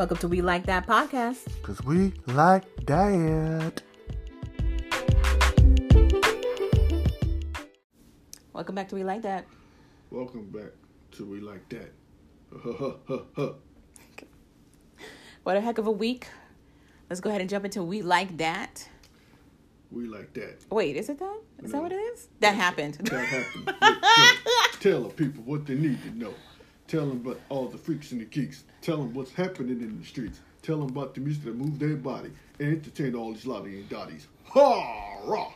Welcome to We Like That podcast. Because we like that. Welcome back to We Like That. Welcome back to We Like That. What a heck of a week. Let's go ahead and jump into We Like That. we like that. Wait, is it that? Is that what it is? That happened. That happened. tell, tell the people what they need to know. Tell them about all the freaks and the geeks. Tell them what's happening in the streets. Tell them about the music that move their body. And entertain all these lottie and dotties. Ha! Rah!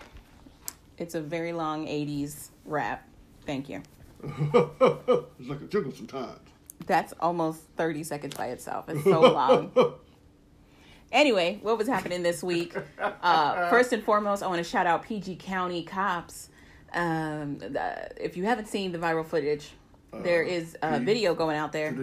It's a very long 80s rap. Thank you. it's like a jungle sometimes. That's almost 30 seconds by itself. It's so long. Anyway, what was happening this week? Uh, first and foremost, I want to shout out PG County cops. Um, the, if you haven't seen the viral footage, there is a P video going out there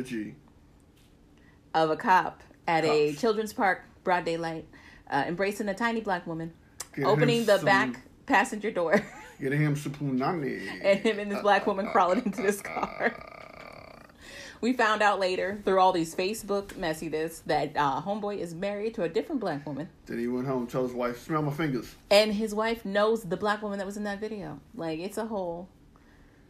of a cop at a children's park, broad daylight, uh, embracing a tiny black woman, Get opening the some- back passenger door, Get him some punani. and him and this black woman crawling into this car. We found out later through all these Facebook messiness that uh, homeboy is married to a different black woman, Then he went home and told his wife, smell my fingers. and his wife knows the black woman that was in that video. Like it's a whole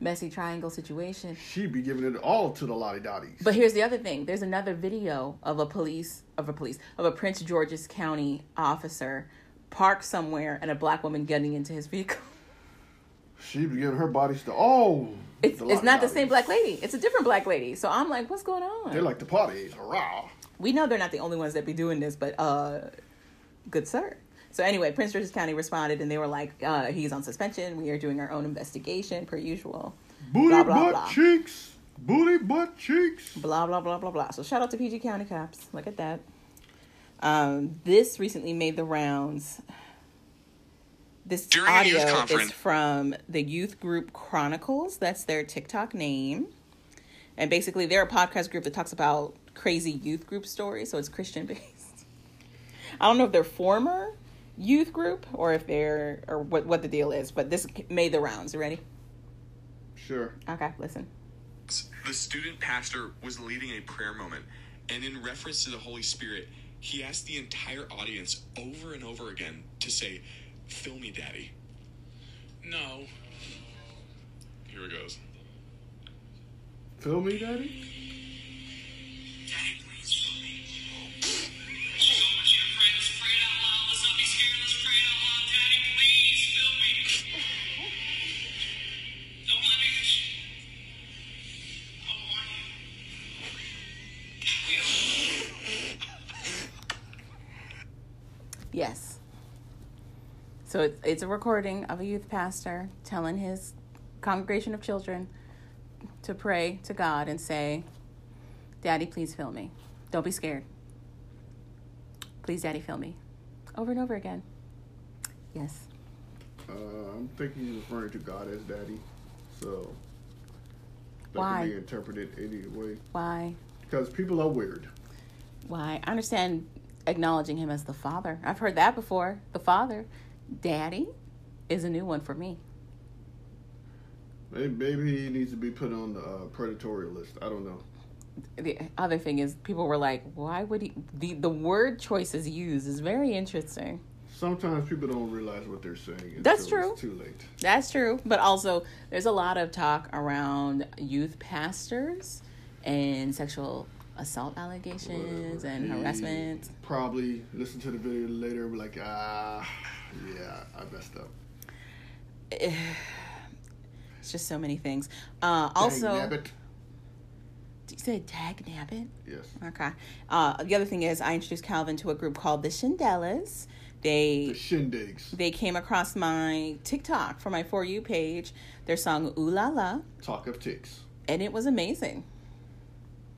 messy triangle situation. She'd be giving it all to the lottie dotties. But here's the other thing: there's another video of a police of a police of a Prince George's County officer parked somewhere and a black woman getting into his vehicle. She'd be giving her bodies to all. It's the it's lottie not the same black lady. It's a different black lady. So I'm like, what's going on? They're like the parties. Hurrah. we know they're not the only ones that be doing this, but uh, good sir. So anyway, Prince George's County responded and they were like, uh, he's on suspension. We are doing our own investigation per usual. Booty Blah, blah, butt blah. cheeks. Booty butt cheeks. blah blah blah blah blah. So shout out to PG County cops. Look at that. Um, this recently made the rounds. This During audio is from the youth group Chronicles. That's their TikTok name, and basically they're a podcast group that talks about crazy youth group stories. So it's Christian based. I don't know if they're former youth group or if they're or what what the deal is, but this made the rounds. You ready? Sure. Okay, listen. The student pastor was leading a prayer moment, and in reference to the Holy Spirit, he asked the entire audience over and over again to say, Fill me, Daddy. No. Here it goes. Fill me, daddy? Daddy, So it's, it's a recording of a youth pastor telling his congregation of children to pray to God and say, Daddy, please fill me. Don't be scared. Please, Daddy, fill me. Over and over again. Yes. Uh, I'm thinking he's referring to God as daddy. So. That Why? can be interpreted any way. Why? Because people are weird. Why? I understand acknowledging him as the father. I've heard that before. The father. Daddy is a new one for me. Maybe, maybe he needs to be put on the uh, predatory list. I don't know. the other thing is people were like why would he the the word choices used is very interesting Sometimes people don't realize what they're saying. That's true. It's too late. that's true but also there's a lot of talk around youth pastors and sexual assault allegations and He harassment Probably listen to the video later and be like, ah, yeah, I messed up. it's just so many things uh also did you say tag nabbit Yes. okay uh the other thing is i introduced calvin to a group called the shindellas they The shindigs. they came across my TikTok for my For You page, their song Ooh La La, Talk of ticks. and it was amazing.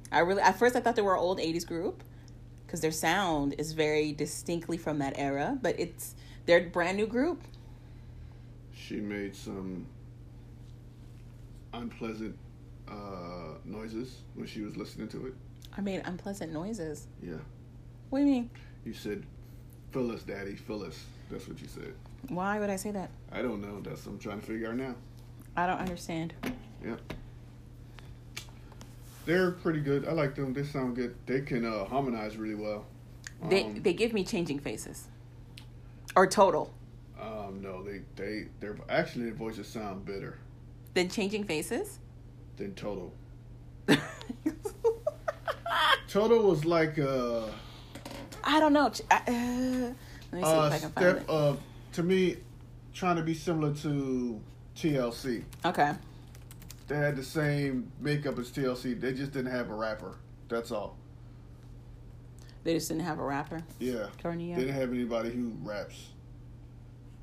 I really, at first, I thought they were an old 80s group because their sound is very distinctly from that era, but it's they're brand new group. She made some unpleasant uh, noises when she was listening to it. I made unpleasant noises. Yeah. What do you mean? You said, "Phyllis, daddy, Phyllis." That's what you said. Why would I say that? I don't know. That's what I'm trying to figure out now. I don't understand. Yeah. they're pretty good. I like them. They sound good. They can uh, harmonize really well. They Um, they give me changing faces. Or total. um, no, they they they're actually their voices sound better Then changing faces. than Total. Total was like uh, I don't know. I- Uh, let me see uh if I can find step it. uh to me, trying to be similar to TLC. Okay. They had the same makeup as TLC. They just didn't have a rapper. That's all. They just didn't have a rapper. Yeah. Cornea. They didn't have anybody who raps.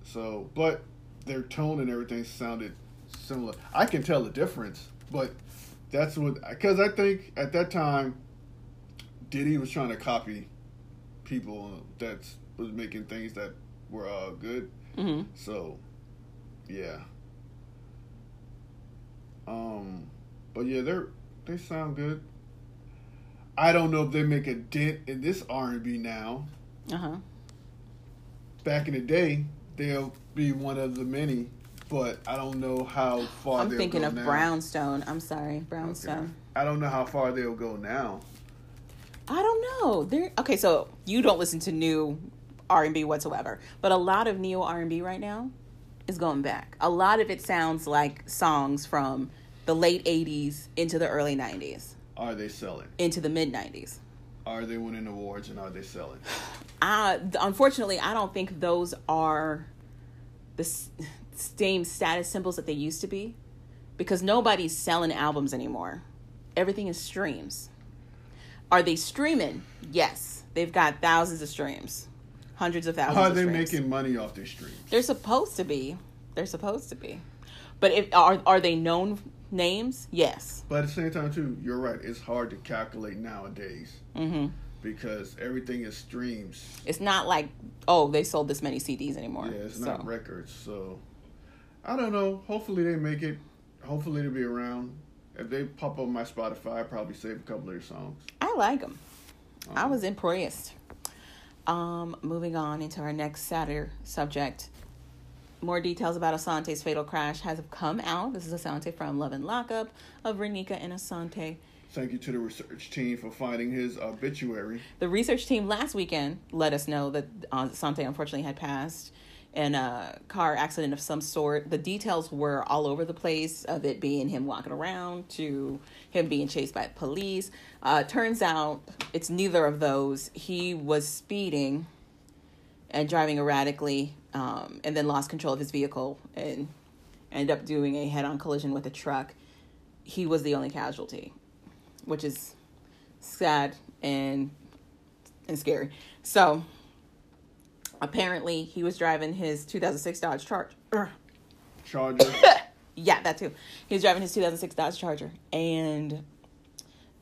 So, but their tone and everything sounded similar. I can tell the difference, but that's what because I think at that time Diddy was trying to copy people that was making things that were uh, good. hmm So, yeah. Um, but yeah, they're they sound good. I don't know if they make a dent in this R and B now. Uh huh. Back in the day, they'll be one of the many, but I don't know how far. I'm thinking of now. Brownstone. I'm sorry, Okay. Brownstone. I don't know how far they'll go now. I don't know. There. Okay, so you don't listen to new R and B whatsoever, but a lot of neo R and B right now is going back. A lot of it sounds like songs from the late '80s into the early '90s, Are they selling? into the mid '90s. Are they winning awards and are they selling? I unfortunately I don't think those are the s- same status symbols that they used to be because nobody's selling albums anymore. Everything is streams. Are they streaming? Yes. They've got thousands of streams. Hundreds of thousands Are of they streams. making money off their streams? They're supposed to be. They're supposed to be. But if are are they known names? Yes. But at the same time, too, you're right. It's hard to calculate nowadays Mhm. because everything is streams. It's not like oh, they sold this many CDs anymore. Yeah, it's So, not records. So I don't know. Hopefully they make it. Hopefully they'll be around. If they pop up on my Spotify, I'd probably save a couple of their songs. I like them. I Um, was impressed. Um, moving on into our next Saturday subject. More details about Asante's fatal crash has come out. This is Asante from Love and Lockup of Renika and Asante. Thank you to the research team for finding his obituary. The research team last weekend let us know that Asante unfortunately had passed in a car accident of some sort. The details were all over the place of it being him walking around to him being chased by police. Uh, turns out it's neither of those. He was speeding and driving erratically um, and then lost control of his vehicle and ended up doing a head on collision with a truck. He was the only casualty, which is sad and and scary. So apparently he was driving his 2006 Dodge Charger. Charger. Yeah, that too. He was driving his 2006 Dodge Charger and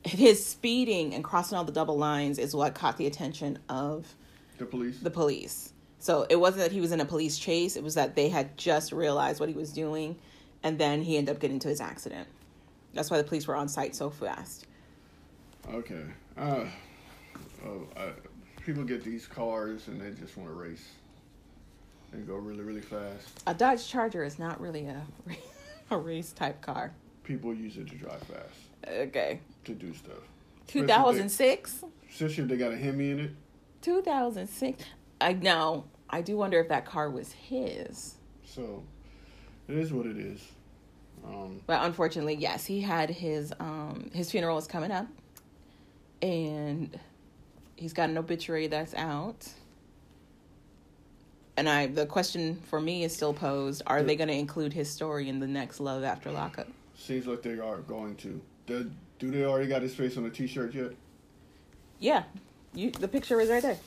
his speeding and crossing all the double lines is what caught the attention of the police. the police. So it wasn't that he was in a police chase, it was that they had just realized what he was doing and then he ended up getting into his accident. That's why the police were on site so fast. Okay. Uh, oh, I, people get these cars and they just want to race. They go really, really fast. A Dodge Charger is not really a a race type car. People use it to drive fast, Okay. to do stuff. 2006? Especially if they got a Hemi in it. 2006. I know. I do wonder if that car was his. So, it is what it is. Um, But unfortunately, yes, he had his um his funeral is coming up. And he's got an obituary that's out. And I the question for me is still posed, are they going to include his story in the next Love After Lockup? seems like they are going to. Do, do they already got his face on a T-shirt yet? Yeah. You the picture is right there.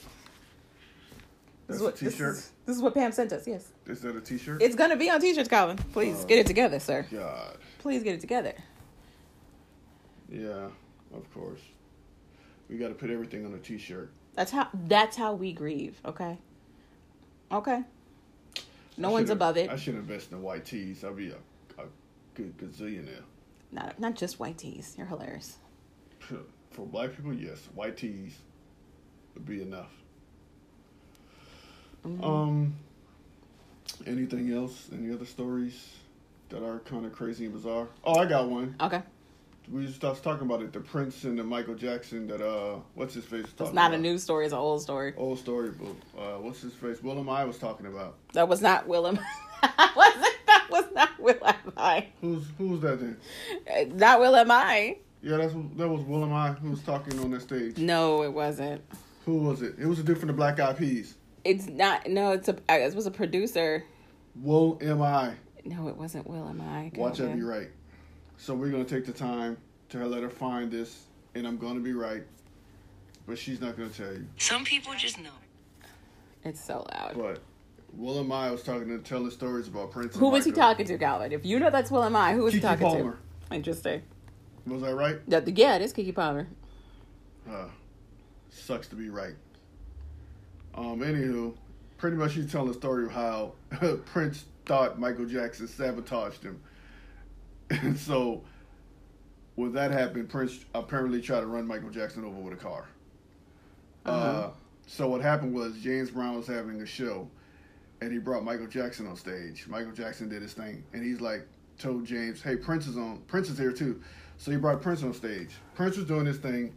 This is what this T-shirt. is, this is what Pam sent us. Yes. Is that a T-shirt? It's going to be on t-shirts, Calvin. Please Oh. get it together, sir. God. Please get it together. Yeah, of course. We got to put everything on a T-shirt. That's how that's how we grieve, okay? Okay. No I one's above it. I should invest in white tees. I'll be a, a good gazillionaire. Not not just white tees. You're hilarious. For black people, yes, white tees would be enough. Mm-hmm. Um, anything else? Any other stories that are kind of crazy and bizarre? Oh, I got one. Okay. we just was talking about it. The Prince and the Michael Jackson. That uh, what's his face? It's not a new story; it's an old story. old story, but uh, what's his face? will.i.am was talking about. That was not Willem. wasn't that was not will.i.am. Who's who's that then? Not will.i.am. Yeah, that's that was will.i.am who was talking on that stage. No, it wasn't. Who was it? It was a different Black Eyed Peas. It's not. No, it's a. It was a producer. Will am I? No, it wasn't Will am I. Watch Okay. I be right. So we're gonna take the time to let her find this, and I'm gonna be right. But she's not gonna tell you. Some people just know. It's so loud. But will.i.am was talking to telling stories about Prince. and Who was he talking to, Calvin? If you know that's will.i.am, who was he talking to? Keke Palmer. to? Interesting. Was I right? That, the yeah, it is Keke Palmer. Uh, sucks to be right. Um, anywho, pretty much he's telling the story of how Prince thought Michael Jackson sabotaged him. And so when that happened, Prince apparently tried to run Michael Jackson over with a car. uh Uh-huh. so what happened was James Brown was having a show and he brought Michael Jackson on stage. Michael Jackson did his thing and he's like told James, "Hey, Prince is on. Prince is here too." So he brought Prince on stage. Prince was doing his thing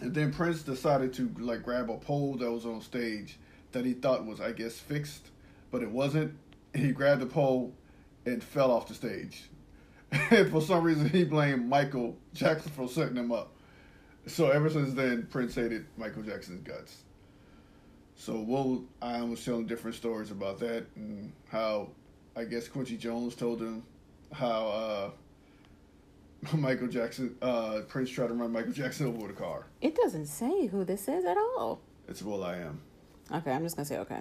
and then Prince decided to like grab a pole that was on stage that he thought was, I guess, fixed, but it wasn't. He grabbed the pole and fell off the stage. And for some reason, he blamed Michael Jackson for setting him up. So ever since then, Prince hated Michael Jackson's guts. So Will I was telling different stories about that and how I guess Quincy Jones told him how uh, Michael Jackson, uh, Prince tried to run Michael Jackson over with a car. It doesn't say who this is at all. It's Will I Am. Okay, I'm just gonna say okay.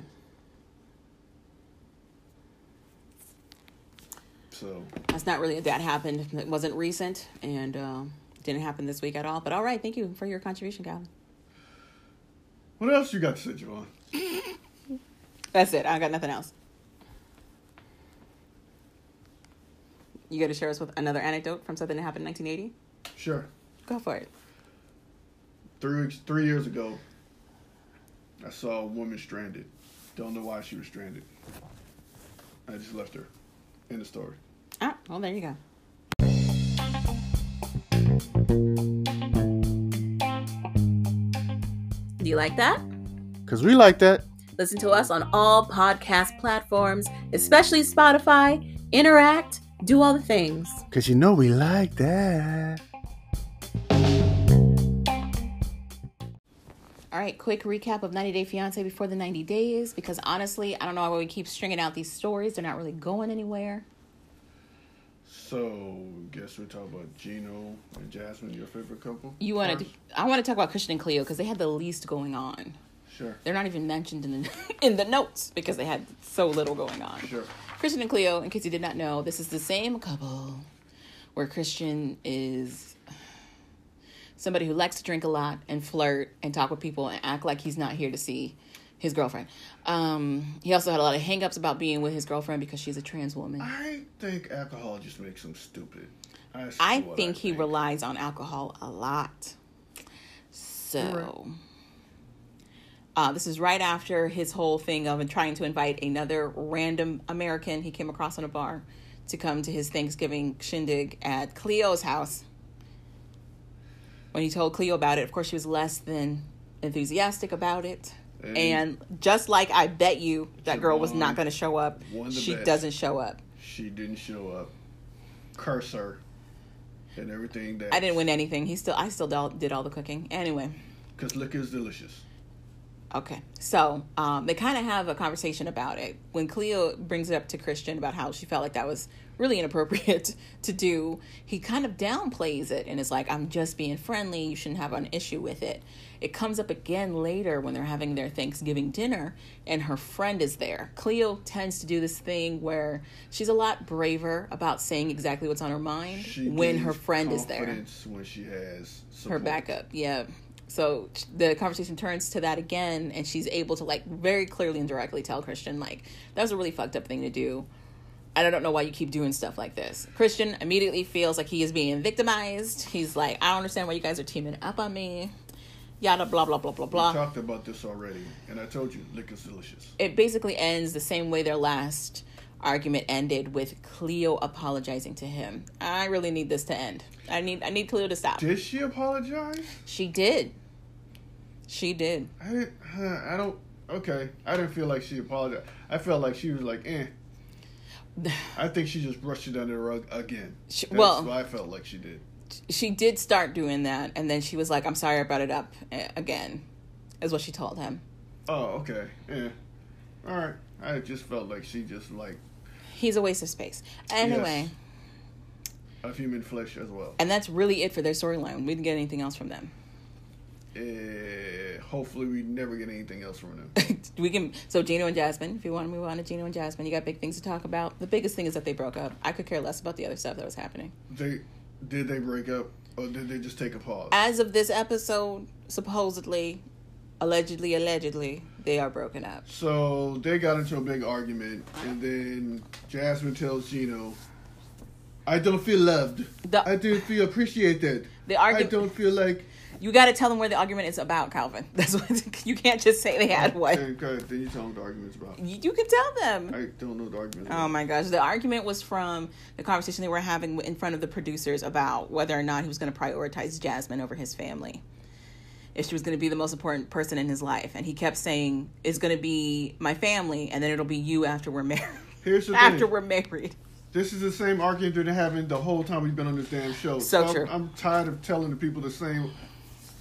So That's not really that happened. It wasn't recent and um, didn't happen this week at all. But all right, thank you for your contribution, Calvin. what else you got to say, Javon? That's it. I got nothing else. You got to share us with another anecdote from something that happened in 1980. Sure. Go for it. Three weeks, three years ago, I saw a woman stranded. Don't know why she was stranded. I just left her. End of story. Ah, well, there you go. Do you like that? Cause we like that. Listen to us on all podcast platforms, especially Spotify. Interact, do all the things. Cause you know we like that. All right, quick recap of 90 Day Fiance before the 90 days because honestly, I don't know why we keep stringing out these stories. They're not really going anywhere. So, guess we're talking about Gino and Jasmine, your favorite couple. You want to? I want to talk about Christian and Cleo because they had the least going on. Sure. They're not even mentioned in the in the notes because they had so little going on. Sure. Christian and Cleo, in case you did not know, this is the same couple where Christian is somebody who likes to drink a lot and flirt and talk with people and act like he's not here to see his girlfriend. Um, he also had a lot of hangups about being with his girlfriend because she's a trans woman. I think alcohol just makes him stupid. I what think he relies on alcohol a lot. So, uh, this is right after his whole thing of trying to invite another random American he came across in a bar to come to his Thanksgiving shindig at Cleo's house. When he told Cleo about it, of course, she was less than enthusiastic about it. And- And just like I bet you that girl was not going to show up, she bet. doesn't show up. She didn't show up. Curse her. And everything that. I didn't win anything. He still, I still did did all the cooking. Anyway, Because liquor is delicious. Okay. So um, they kind of have a conversation about it when Cleo brings it up to Christian about how she felt like that was really inappropriate to do. He kind of downplays it and is like, "I'm just being friendly. You shouldn't have an issue with it." It comes up again later when they're having their Thanksgiving dinner and her friend is there. Cleo tends to do this thing where she's a lot braver about saying exactly what's on her mind She when her friend is there. When she has her backup yeah so the conversation turns to that again and she's able to like very clearly and directly tell christian like that was a really fucked up thing to do and i don't know why you keep doing stuff like this christian immediately feels like he is being victimized he's like i don't understand why you guys are teaming up on me yada blah blah blah blah blah. We blah talked about this already, and I told you liquor's delicious. it basically ends the same way their last argument ended with Cleo apologizing to him. I really need this to end. I need I need Cleo to stop. Did she apologize? She did. She did. I. Uh, I don't. Okay, I didn't feel like she apologized. I felt like she was like, eh. I think she just brushed it under the rug again. She- That's well- what I felt like she did. She did start doing that, and then she was like, "I'm sorry, I brought it up eh, again," is what she told him. Oh, okay. Yeah. All right. I just felt like she just like He's a waste of space. Anyway, Yes. of human flesh as well. and that's really it for their storyline. We didn't get anything else from them. Uh, hopefully, we never get anything else from them. we can so Gino and Jasmine. If you want to move on to Gino and Jasmine, you got big things to talk about. The biggest thing is that they broke up. I could care less about the other stuff that was happening. they did they break up or did they just take a pause? As of this episode, supposedly, allegedly, allegedly, they are broken up. So they got into a big argument, and then Jasmine tells Gino, "I don't feel loved. The- I don't feel appreciated. The I don't feel like." You got to tell them where the argument is about, Calvin. That's what you can't just say they had one. Okay. Then you tell them the argument's about. You, you can tell them. I don't know the argument. Oh my gosh. The argument was from the conversation they were having in front of the producers about whether or not he was going to prioritize Jasmine over his family. If she was going to be the most important person in his life. And he kept saying, it's going to be my family, and then it'll be you after we're married. Here's the after thing. we're married. This is the same argument they've been having the whole time we've been on this damn show. So I'm, true. I'm tired of telling the people the same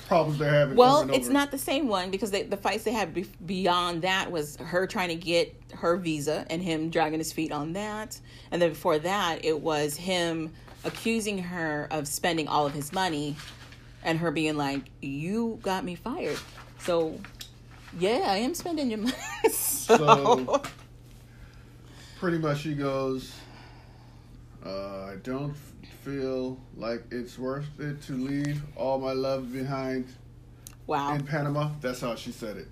problems they're having. Well, it's not the same one because they, the fights they had be- beyond that was her trying to get her visa and him dragging his feet on that. And then before that, it was him accusing her of spending all of his money and her being like, You got me fired. So, yeah, I am spending your money. so, So- Pretty much, she goes. Uh, I don't feel like it's worth it to leave all my love behind wow. in Panama. That's how she said it.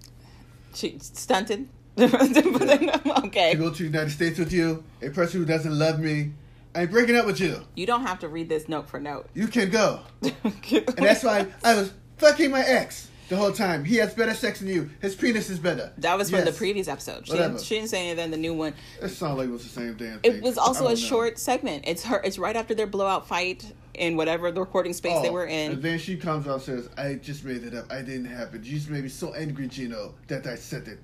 She stunted. okay. To go to the United States with you, a person who doesn't love me, I'm breaking up with you. You don't have to read this note for note. You can go. And that's why I was fucking my ex the whole time. He has better sex than you. His penis is better. That was from the previous episode. She didn't, she didn't say anything. The new one. It sounded like it was the same damn thing. It was also a know. short segment. It's her. It's right after their blowout fight in whatever the recording space they Oh, were in. And then she comes out and says, I just made it up. I didn't happen. You just made me so angry, Gino, that I said it.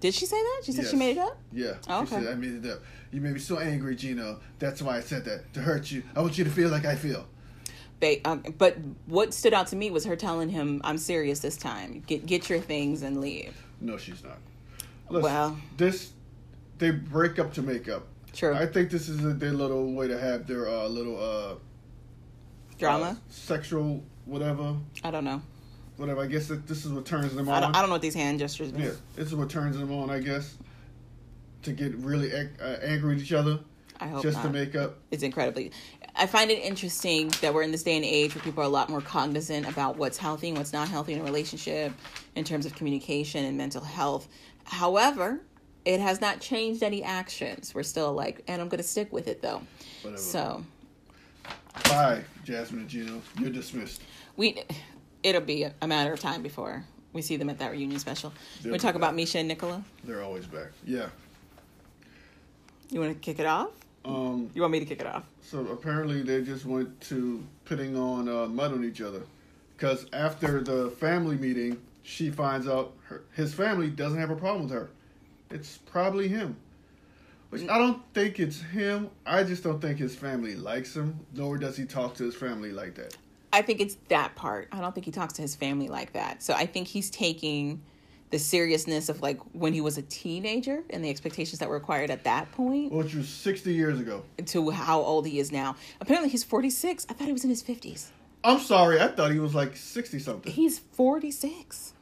Did she say that? She said she made it up. Yeah. Oh, She okay. said, I made it up. You made me so angry, Gino. That's why I said that. To hurt you. I want you to feel like I feel. They, um, but what stood out to me was her telling him, "I'm serious this time. Get get your things and leave." No, she's not. Listen, Well. this, they break up to make up. True I think this is a, their little way to have their uh, little uh, drama. uh, sexual whatever, I don't know. Whatever. I guess that this is what turns them I on. don't, I don't know what these hand gestures mean. Yeah, this is what turns them on, I guess. To get really uh, angry with each other, I hope just not. to make up. it's incredibly i find it interesting that we're in this day and age where people are a lot more cognizant about what's healthy and what's not healthy in a relationship in terms of communication and mental health however it has not changed any actions we're still like and i'm gonna stick with it though Whatever. so Bye, Jasmine and Gino. You're dismissed. we it'll be a, matter of time before we see them at that reunion special They'll we talk about misha and nicola They're always back. Yeah. you want to kick it off Um. you want me to kick it off So apparently they just went to putting on uh, mud on each other, because after the family meeting, she finds out her, his family doesn't have a problem with her. It's probably him. Which I don't think it's him. I just don't think his family likes him, nor does he talk to his family like that. I think it's that part. I don't think he talks to his family like that. So I think he's taking the seriousness of like when he was a teenager and the expectations that were required at that point Which was 60 years ago. to how old he is now. Apparently he's 46. I thought he was in his 50s. I'm sorry, I thought he was like 60 something. He's 46.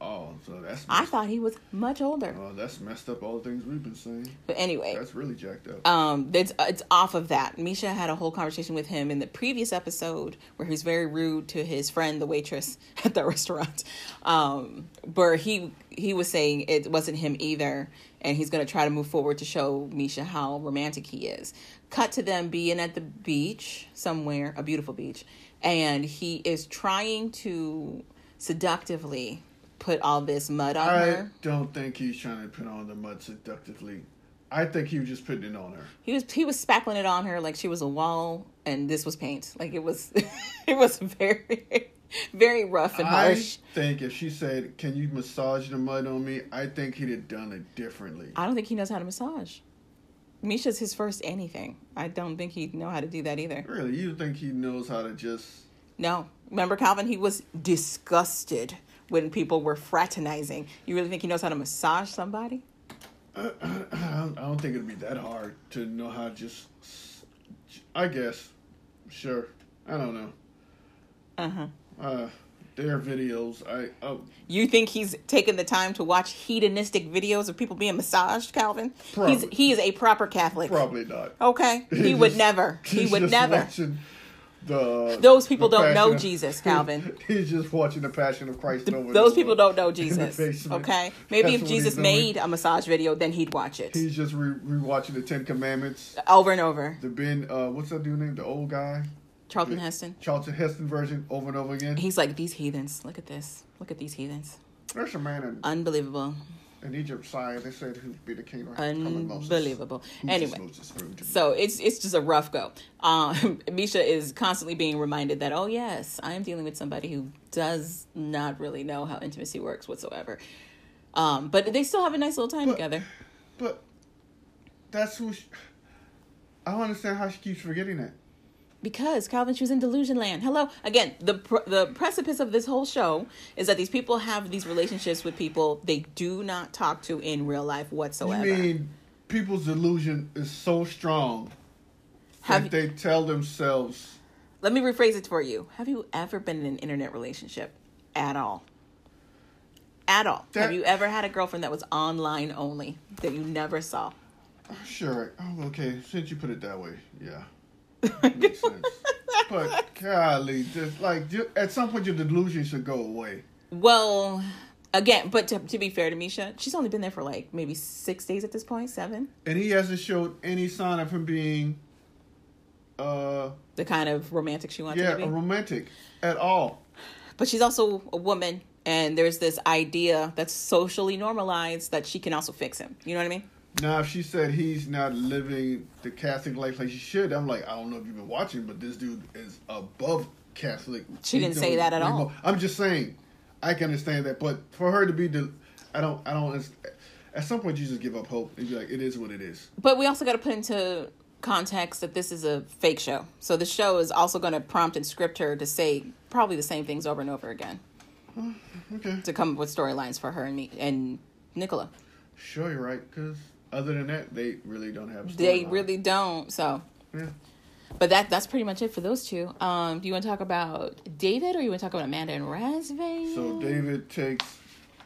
Oh, so that's I thought he was much older. oh, that's messed up all the things we've been saying. But anyway, That's really jacked up. um it's it's off of that misha had a whole conversation with him in the previous episode where he was very rude to his friend the waitress at the restaurant um where he he was saying it wasn't him either and he's going to try to move forward to show misha how romantic he is cut to them being at the beach somewhere a beautiful beach and he is trying to seductively put all this mud on I her I don't think he's trying to put on the mud seductively. I think he was just putting it on her. He was he was spackling it on her like she was a wall and this was paint. Like it was it was very very rough and harsh. I think if she said, "Can you massage the mud on me?" I think he'd have done it differently. I don't think he knows how to massage. Misha's his first anything. I don't think he'd know how to do that either. Really, you think he knows how to just? No. Remember Calvin? He was disgusted when people were fraternizing. You really think he knows how to massage somebody? I don't I don't think it'd be that hard to know how to just. I guess, sure. I don't know. Uh-huh. Uh, their videos. I oh, You think he's taken the time to watch hedonistic videos of people being massaged, Calvin? He's Probably. he is a proper Catholic. probably not. Okay. He He's would just- never. He would never. watching The, Those people the don't know of- Jesus, Calvin. He's just watching the Passion of Christ. over Those people don't know Jesus. Okay? Maybe That's if Jesus made a massage video, then he'd watch it. He's just re- rewatching the Ten Commandments. Over and over. The Ben, uh, what's that dude name? The old guy, Charlton Heston. Charlton Heston version, over and over again. He's like, these heathens. Look at this. Look at these heathens. There's a man in, Unbelievable. In Egypt side. They said who'd be the king. Moses. Unbelievable. Anyway. Moses? Who's- So it's it's just a rough go. Um, Misha is constantly being reminded that, oh yes, I am dealing with somebody who does not really know how intimacy works whatsoever. Um, but they still have a nice little time But- together. But that's who. She, I don't understand how she keeps forgetting that. Because Calvin, she was in delusion land. Hello, again. The pr- the precipice of this whole show is that these people have these relationships with people they do not talk to in real life whatsoever. You mean people's delusion is so strong Have- that they tell themselves, Let me rephrase it for you. Have you ever been in an internet relationship at all? At all. That- Have you ever had a girlfriend that was online only that you never saw? "Sure, oh, okay." Since you put it that way, yeah, makes sense. But golly, just like at some point, your delusion should go away. Well, again, but to, to be fair to Misha, she's only been there for like maybe six days at this point, seven. And he hasn't showed any sign of him being, uh, The kind of romantic she wants yeah, to be. a romantic at all. but she's also a woman, and there's this idea that's socially normalized that she can also fix him. You know what I mean? Now, if she said he's not living the Catholic life like she should, I'm like, I don't know if you've been watching, but this dude is above Catholic. She didn't say that at all. more. I'm just saying, I can understand that, but for her to be, the, I don't, I don't. At some point, you just give up hope and be like, it is what it is. But we also got to put into context that this is a fake show. So the show is also going to prompt and script her to say probably the same things over and over again Okay, to come up with storylines for her and me and Nicola. sure, you're right. Because other than that, they really don't have. They storyline. really don't. So, Yeah. but that that's pretty much it for those two. Um, do you want to talk about David or you want to talk about Amanda and Razvan? So David takes.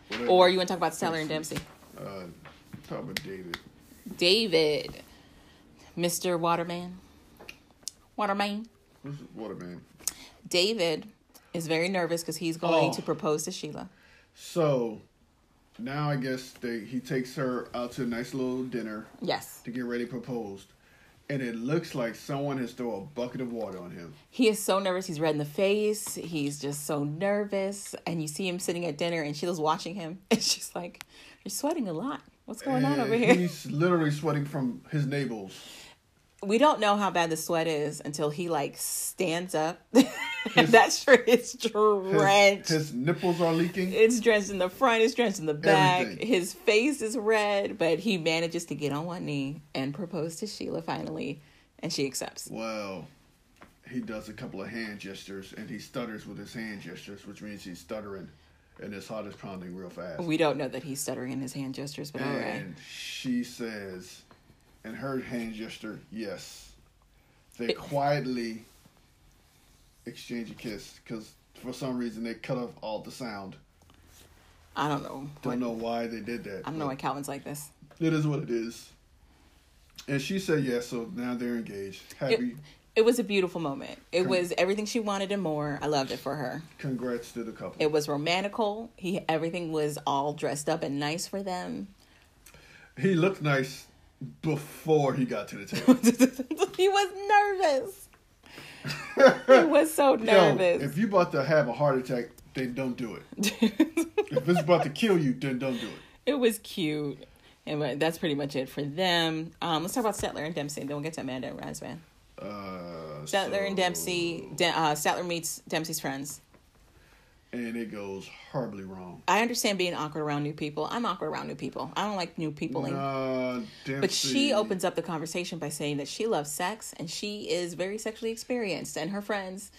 Whatever, or you want to talk about Statler and Dempsey? uh, talk about David. David, Mr. Waterman. Waterman. This is Waterman. David is very nervous because he's going Oh. to propose to Sheila. So now I guess they he takes her out to a nice little dinner Yes. to get ready proposed. And it looks like someone has thrown a bucket of water on him. He is so nervous. He's red in the face. He's just so nervous. And you see him sitting at dinner, and Sheila's watching him. And she's like, You're sweating a lot. What's going on over here? He's literally sweating from his navels. We don't know how bad the sweat is until he like stands up. and that shirt is His, drenched. his nipples are leaking. It's drenched in the front, it's drenched in the back. Everything. His face is red, but he manages to get on one knee and propose to Sheila finally, and she accepts. Well, he does a couple of hand gestures and he stutters with his hand gestures, which means he's stuttering and his heart is pounding real fast. We don't know that he's stuttering in his hand gestures, but all right. And she says, in her hand gesture, yes. They It- quietly exchange a kiss because for some reason they cut off all the sound. I don't know. Don't what- know why they did that. I don't know why Calvin's like this. It is what it is. And she said yes, so now they're engaged. It, Happy. it was a beautiful moment. It Con- was everything she wanted and more. I loved it for her. Congrats to the couple. It was romantical. He everything was all dressed up and nice for them. he looked nice before he got to the table. he was nervous. He was so Yo, nervous. if you're about to have a heart attack, then don't do it. If it's about to kill you, then don't do it. it was cute. Anyway, that's pretty much it for them. Um, let's talk about Statler and Dempsey. Then we'll get to Amanda and Razvan. Uh, Statler and Dempsey. De- uh, Statler meets Dempsey's friends. And it goes horribly wrong. I understand being awkward around new people. I'm awkward around new people. I don't like new people. Nah, But she opens up the conversation by saying that she loves sex and she is very sexually experienced. And her friends,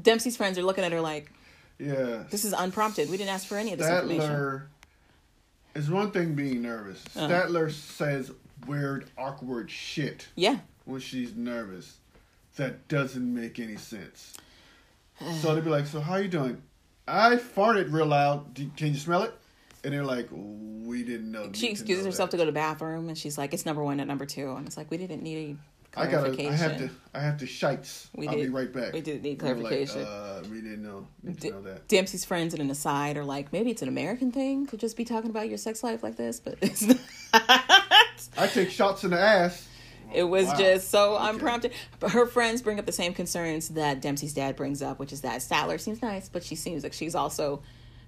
Dempsey's friends, are looking at her like, Yeah, this is unprompted. We didn't ask for any of this information. Statler is one thing being nervous. Uh. Statler says weird, awkward shit Yeah. when she's nervous that doesn't make any sense. so they'd be like, "So how you doing?" I farted real loud. Can you smell it? And they're like, "We didn't know." She excuses herself to go to the bathroom and she's like, it's number one and number two. And it's like, we didn't need I gotta. clarification. I have to. I have to shites. We I'll be right back. we didn't need clarification. Like, uh, we didn't know. To D- know that. Dempsey's friends in an aside are like, maybe it's an American thing to just be talking about your sex life like this, but it's not. I take shots in the ass. It was Wow. just so Okay. unprompted. But her friends bring up the same concerns that Dempsey's dad brings up, which is that Statler seems nice, but she seems like she's also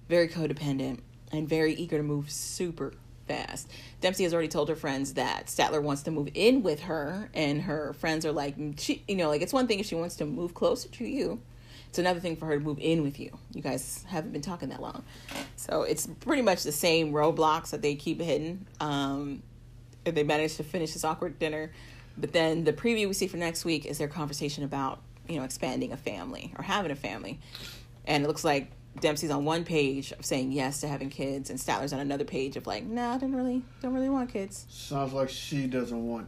very codependent and very eager to move super fast. Dempsey has already told her friends that Statler wants to move in with her, and her friends are like, she, you know, like it's one thing if she wants to move closer to you. It's another thing for her to move in with you. You guys haven't been talking that long. So it's pretty much the same roadblocks that they keep hidden. Um, they managed to finish this awkward dinner. But then the preview we see for next week is their conversation about, you know, expanding a family or having a family. And it looks like Dempsey's on one page of saying yes to having kids, and Statler's on another page of like, nah, I don't really, don't really want kids. Sounds like she doesn't want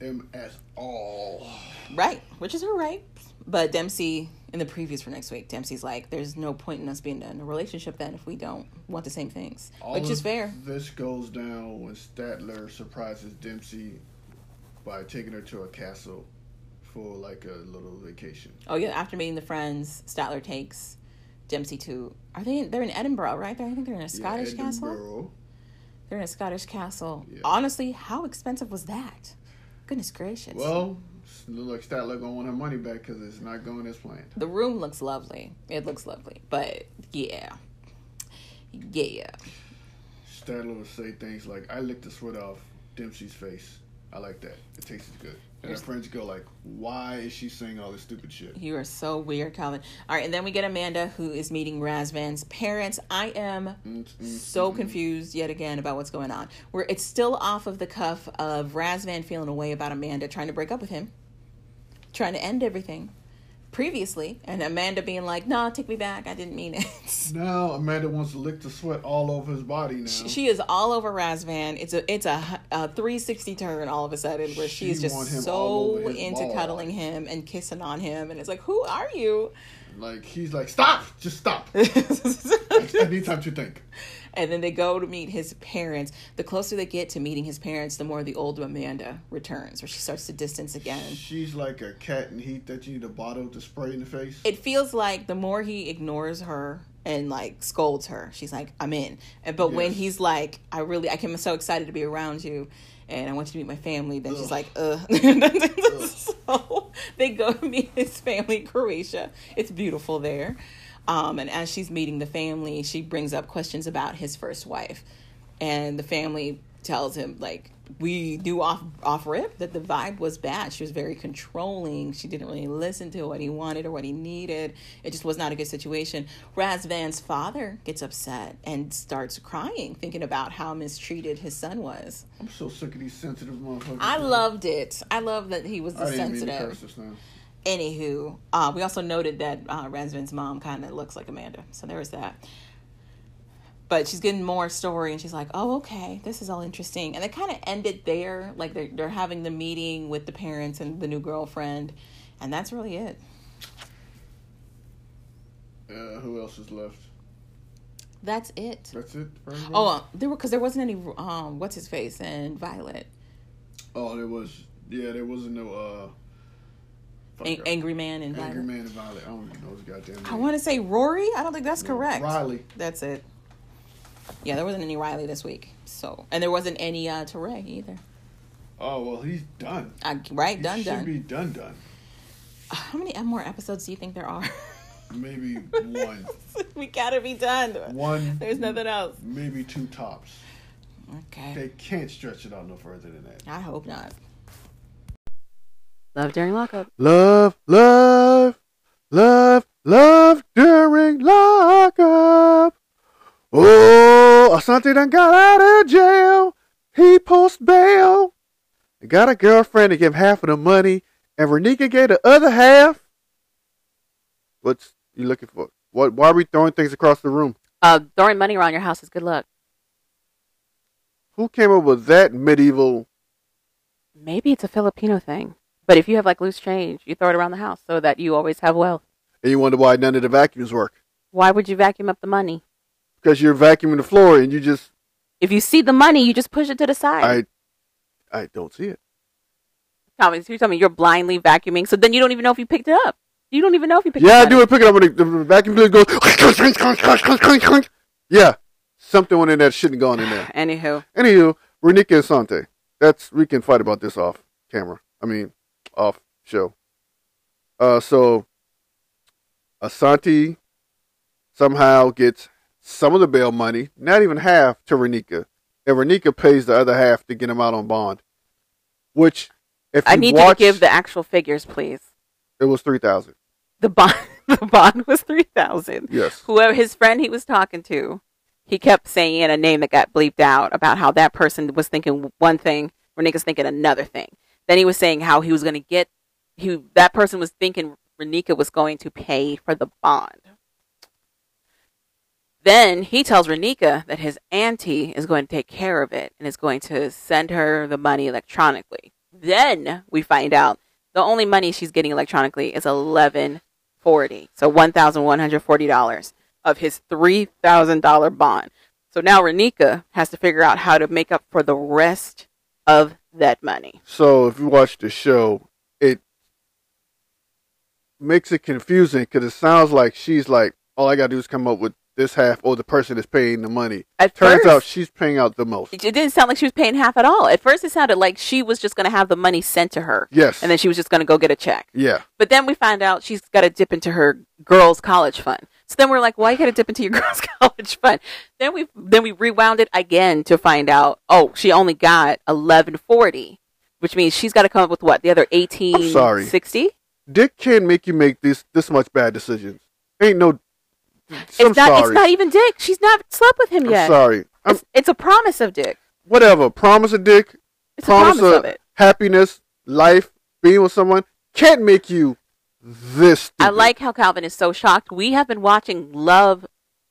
him at all. Right, which is her right. But Dempsey, in the previews for next week, Dempsey's like, there's no point in us being in a relationship then if we don't want the same things, All which is fair. This goes down when Statler surprises Dempsey by taking her to a castle for like a little vacation. Oh yeah, after meeting the friends, Statler takes Dempsey to. Are they? In, they're in Edinburgh, right? They're, I think they're in a Scottish yeah, castle. Edinburgh. They're in a Scottish castle. Yeah. Honestly, how expensive was that? Goodness gracious. Well, look like Statler gonna want her money back because it's not going as planned. the room looks lovely. It looks lovely, but yeah, yeah. Statler will say things like, "I licked the sweat off Dempsey's face. I like that. It tastes good." And her friends go like, "Why is she saying all this stupid shit?" You are so weird, Calvin. All right, and then we get Amanda, who is meeting Razvan's parents. I am Mm, mm, so confused yet again about what's going on. Where it's still off of the cuff of Razvan feeling a way about Amanda trying to break up with him, trying to end everything previously, and Amanda being like, "No, take me back. I didn't mean it." Now Amanda wants to lick the sweat all over his body now. she is all over Razvan. It's a it's a, a 360 turn all of a sudden where She she's just so into balls. cuddling him and kissing on him, and it's like, who are you? like he's like, "Stop! Just stop! I need time to think." And then they go to meet his parents. The closer they get to meeting his parents, the more the old Amanda returns, where she starts to distance again. She's like a cat in heat that you need a bottle to spray in the face. It feels like the more he ignores her and like scolds her, she's like, "I'm in." But when he's like, "I really, I am so excited to be around you." And I want you to meet my family. Then she's Ugh. like, "Ugh." so they go to meet his family in Croatia. It's beautiful there. Um, and as she's meeting the family, she brings up questions about his first wife, and the family tells him like we knew off off rip that the vibe was bad. She was very controlling. She didn't really listen to what he wanted or what he needed. It just was not a good situation. Razvan's father gets upset and starts crying, thinking about how mistreated his son was. I'm so sick of these sensitive motherfuckers. I loved it. I love that he was I the didn't mean to sensitive. curse just now. Anywho, uh, we also noted that uh, mom kind of looks like Amanda, so there was that. But she's getting more story, and she's like, "Oh, okay, this is all interesting." And they kind of ended there, like they're they're having the meeting with the parents and the new girlfriend, and that's really it. Uh, who else is left? That's it. That's it. Oh, uh, there were because there wasn't any. Um, what's his face and Violet, oh, there was. Yeah, there wasn't no. uh fuck An- Angry Man and Angry Violet. Man and Violet. I don't even know his goddamn name. I want to say Rory. I don't think that's correct. Riley. That's it. Yeah, there wasn't any Riley this week. So, and there wasn't any uh Teray either. Oh well, he's done. Uh, right, He done, should done. be done. Done. How many more episodes do you think there are? Maybe one. we gotta be done. One. There's nothing else. Maybe two tops. Okay. They can't stretch it out no further than that. I hope not. Love during lockup. Love, love, love, love during lockup. Oh, Asante done got out of jail. He post bail. Got a girlfriend to give half of the money, and Renika gave the other half. What's you looking for? What? Why are we throwing things across the room? Uh, throwing money around your house is good luck. Who came up with that medieval? Maybe it's a Filipino thing. But if you have like loose change, you throw it around the house so that you always have wealth. And you wonder why none of the vacuums work? Why would you vacuum up the money? Because you're vacuuming the floor and you just If you see the money, you just push it to the side. I, I don't see it. So you're telling me you're blindly vacuuming, so then you don't even know if you picked it up. You don't even know if you picked Yeah, it up. Yeah, I do it. Pick it up and the, the vacuum cleaner goes. yeah, something went in that shouldn't gone in there. Anywho, Anywho, Renika and Sante. That's we can fight about this off camera. I mean, off show. Uh, so Asante somehow gets some of the bail money, not even half, to Renika, and Renika pays the other half to get him out on bond. Which, if I you need you to give the actual figures, please. it was three thousand. The bond, the bond was three thousand. Yes. Whoever his friend he was talking to, he kept saying a name that got bleeped out about how that person was thinking one thing, Renika's thinking another thing. Then he was saying how he was going to get, he that person was thinking Renika was going to pay for the bond. Then he tells Renika that his auntie is going to take care of it and is going to send her the money electronically. Then we find out the only money she's getting electronically is eleven forty, so one thousand one hundred forty dollars of his three thousand dollar bond. So now Renika has to figure out how to make up for the rest of that money. So if you watch the show, it makes it confusing because it sounds like she's like, all I gotta do is come up with this half, or the person is paying the money. At Turns first, out she's paying out the most. it didn't sound like she was paying half at all. At first, it sounded like she was just going to have the money sent to her, Yes. and then she was just going to go get a check. yeah. But then we find out she's got to dip into her girls' college fund. So then we're like, why you got to dip into your girls' college fund? Then we then we rewound it again to find out, oh, she only got eleven forty, which means she's got to come up with what the other eighteen sorry. sixty. Dick can't make you make this this much bad decisions. Ain't no. I'm It's not. sorry. It's not even Dick. She's not slept with him I'm yet. sorry. I'm, It's, it's a promise of Dick. whatever. Promise of dick. It's promise a promise of it. happiness, life, being with someone can't make you this. I like how Calvin is so shocked. We have been watching Love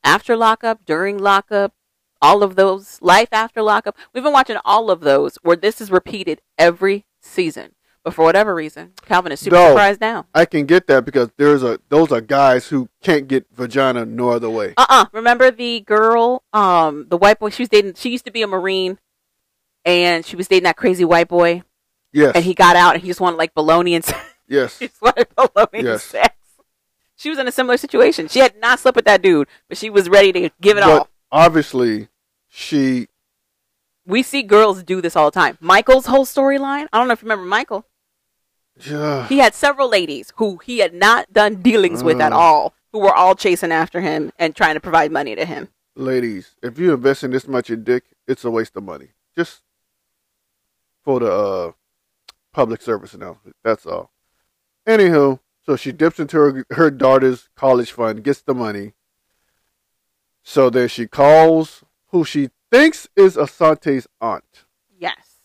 after lockup, during lockup, all of those, Life after lockup. We've been watching all of those where this is repeated every season. But for whatever reason, Calvin is super No. surprised now. I can get that because there's a those are guys who can't get vagina no other way. Uh uh Remember the girl, um, the white boy she was dating? She used to be a Marine, and she was dating that crazy white boy, Yes. and he got out and he just wanted like bologna and yes. She just wanted Yes. sex. She was in a similar situation. She had not slept with that dude, but she was ready to give it but all. obviously, she We see girls do this all the time. Michael's whole storyline. I don't know if you remember Michael. yeah, He had several ladies who he had not done dealings with at Mm. all, who were all chasing after him and trying to provide money to him. ladies, if you invest in this much in dick, it's a waste of money. Just for the uh, public service announcement. That's all. Anywho, so she dips into her her daughter's college fund, gets the money. So then she calls who she thinks is Asante's aunt. Yes.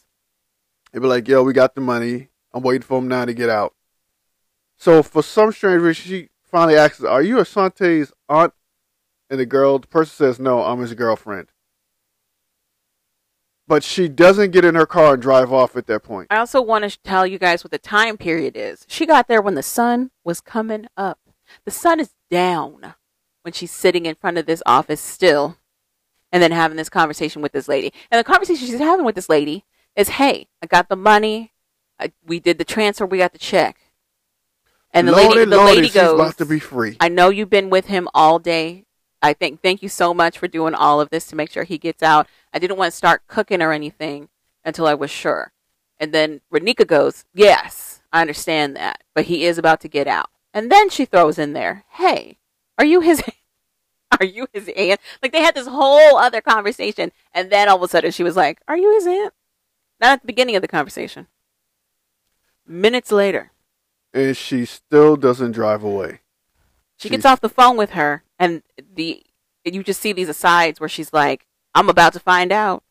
They be like, "Yo, we got the money. I'm waiting for him now to get out." So for some strange reason, she finally asks, "Are you Asante's aunt?" And the girl, the person says, "No, I'm his girlfriend." But she doesn't get in her car and drive off at that point. I also want to tell you guys what the time period is. She got there when the sun was coming up. The sun is down when she's sitting in front of this office still and then having this conversation with this lady. And the conversation she's having with this lady is, hey, I got the money. I, we did the transfer. We got the check. And the Lordy, lady, the Lordy, lady goes, about to be free. I know you've been with him all day. I think thank you so much for doing all of this to make sure he gets out. I didn't want to start cooking or anything until I was sure. And then Renika goes, Yes, I understand that, but he is about to get out. And then she throws in there, Hey, are you his are you his aunt? Like they had this whole other conversation, and then all of a sudden she was like, "Are you his aunt?" Not at the beginning of the conversation. Minutes later, And she still doesn't drive away. she She's- gets off the phone with her, and the you just see these asides where she's like, "I'm about to find out.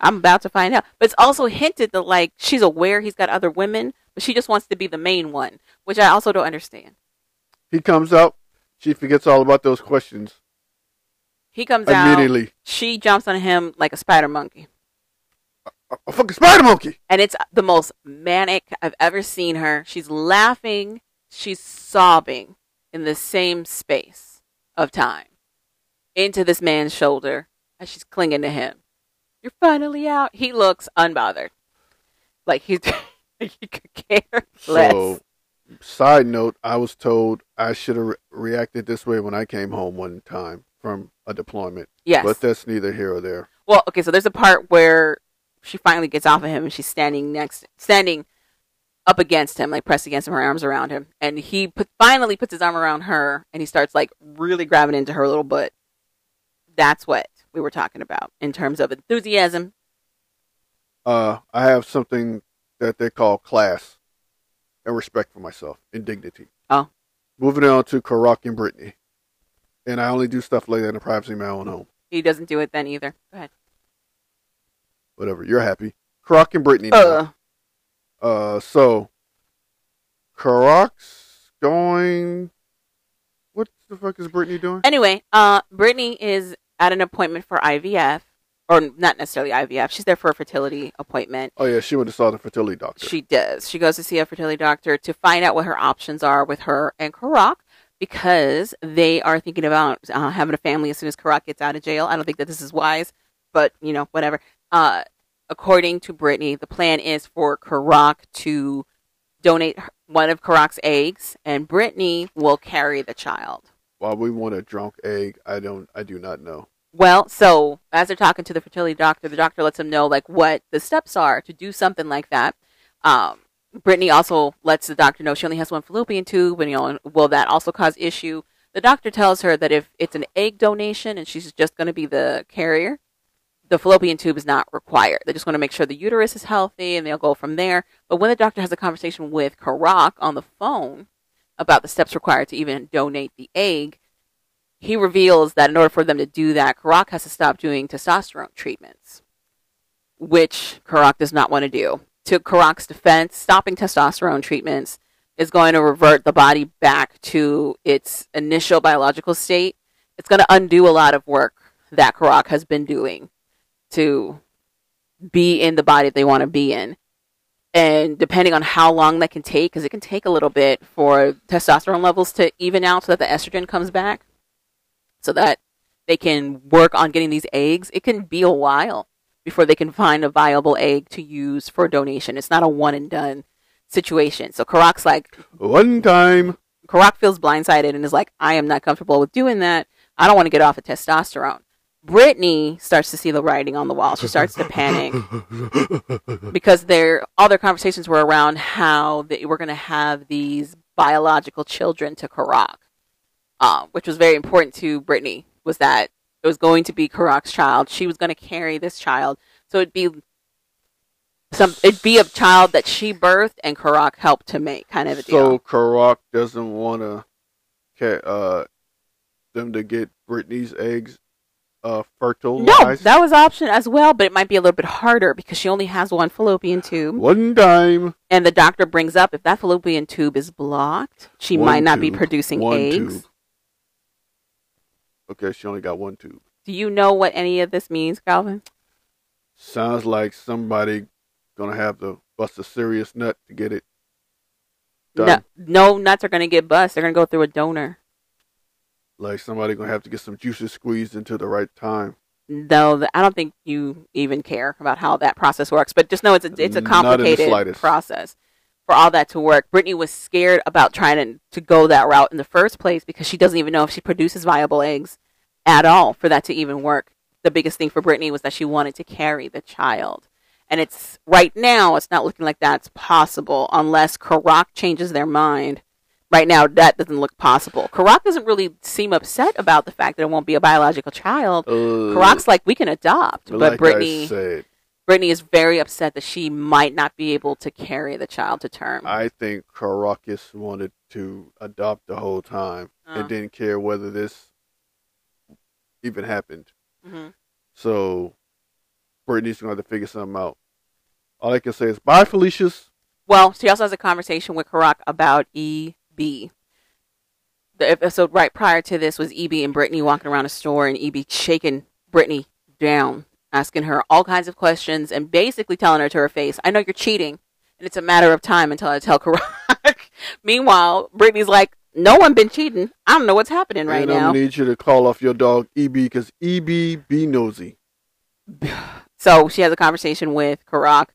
I'm about to find out." But it's also hinted that like she's aware he's got other women, but she just wants to be the main one, which I also don't understand. He comes out. She forgets all about those questions He comes out. immediately. She jumps on him like a spider monkey. A, a fucking spider monkey. and it's the most manic I've ever seen her. She's laughing, she's sobbing in the same space of time into this man's shoulder as she's clinging to him. You're finally out. He looks unbothered, like he's he could care less. So, side note, I was told I should have re- reacted this way when I came home one time from a deployment. yes. But that's neither here or there. Well, okay, so there's a part where she finally gets off of him and she's standing next, standing up against him, like pressed against him, her arms around him, and he put, finally puts his arm around her and he starts like really grabbing into her little butt. That's what we were talking about in terms of enthusiasm. Uh, I have something that they call class and respect for myself and dignity. Oh. Moving on to Karak and Brittany. And I only do stuff like that in the privacy of my own home. He doesn't do it then either. Go ahead. Whatever. You're happy. Karak and Brittany. now. Uh, so Karak's going. What the fuck is Brittany doing? anyway, uh, Brittany is at an appointment for IVF, or not necessarily IVF. She's there for a fertility appointment. Oh yeah, she went to saw the fertility doctor. She does. She goes to see a fertility doctor to find out what her options are with her and Karak because they are thinking about uh, having a family as soon as Karak gets out of jail. I don't think that this is wise, but you know, whatever. Uh, according to Brittany, the plan is for Karak to donate one of Karak's eggs, and Brittany will carry the child. Why we want a drunk egg? I don't. I do not know. Well, so as they're talking to the fertility doctor, the doctor lets them know like what the steps are to do something like that. Um, Brittany also lets the doctor know she only has one fallopian tube, and you know, will that also cause issue? The doctor tells her that if it's an egg donation and she's just going to be the carrier, the fallopian tube is not required. They just want to make sure the uterus is healthy, and they'll go from there. But when the doctor has a conversation with Karak on the phone about the steps required to even donate the egg, he reveals that in order for them to do that, Karak has to stop doing testosterone treatments, which Karak does not want to do. To Karak's defense, stopping testosterone treatments is going to revert the body back to its initial biological state. It's going to undo a lot of work that Karak has been doing to be in the body they want to be in. And depending on how long that can take, because it can take a little bit for testosterone levels to even out so that the estrogen comes back so that they can work on getting these eggs. It can be a while before they can find a viable egg to use for donation. It's not a one and done situation. So Karak's like, One time. Karak feels blindsided and is like, I am not comfortable with doing that. I don't want to get off of testosterone. Brittany starts to see the writing on the wall. She starts to panic because their all their conversations were around how they were going to have these biological children to Karak, um, which was very important to Brittany. Was that it was going to be Karak's child? She was going to carry this child, so it'd be some it'd be a child that she birthed and Karak helped to make, kind of a deal. So Karak doesn't want to, uh, them to get Brittany's eggs, uh, fertilized. No, that was option as well, but it might be a little bit harder because she only has one fallopian tube. One time. And the doctor brings up if that fallopian tube is blocked, she One might not be producing one eggs. tube. Okay, she only got one tube. Do you know what any of this means, Calvin? Sounds like somebody gonna have to bust a serious nut to get it done. No, no nuts are going to get bust. They're going to go through a donor. Like somebody gonna have to get some juices squeezed into the right time. No, th- I don't think you even care about how that process works. But just know it's a it's a Not in the complicated process for all that to work. Brittany was scared about trying to to go that route in the first place because she doesn't even know if she produces viable eggs at all for that to even work. The biggest thing for Brittany was that she wanted to carry the child. And it's right now it's not looking like that's possible unless Karak changes their mind right now that doesn't look possible. Karak doesn't really seem upset about the fact that it won't be a biological child. Uh, Karak's like we can adopt, but but like Brittany said, Brittany is very upset that she might not be able to carry the child to term. I think Karak wanted to adopt the whole time Oh. and didn't care whether this even happened. Mhm. So Brittany's going to have to figure something out. All I can say is bye, Felicia's. Well, she also has a conversation with Karak about EB. The episode right prior to this was EB and Brittany walking around a store and EB shaking Brittany down, asking her all kinds of questions and basically telling her to her face, I know you're cheating and it's a matter of time until I tell Karak. Meanwhile, Brittany's like, no one been cheating. I don't know what's happening right and now. To need you to call off your dog, EB, because EB be nosy. So she has a conversation with Karak,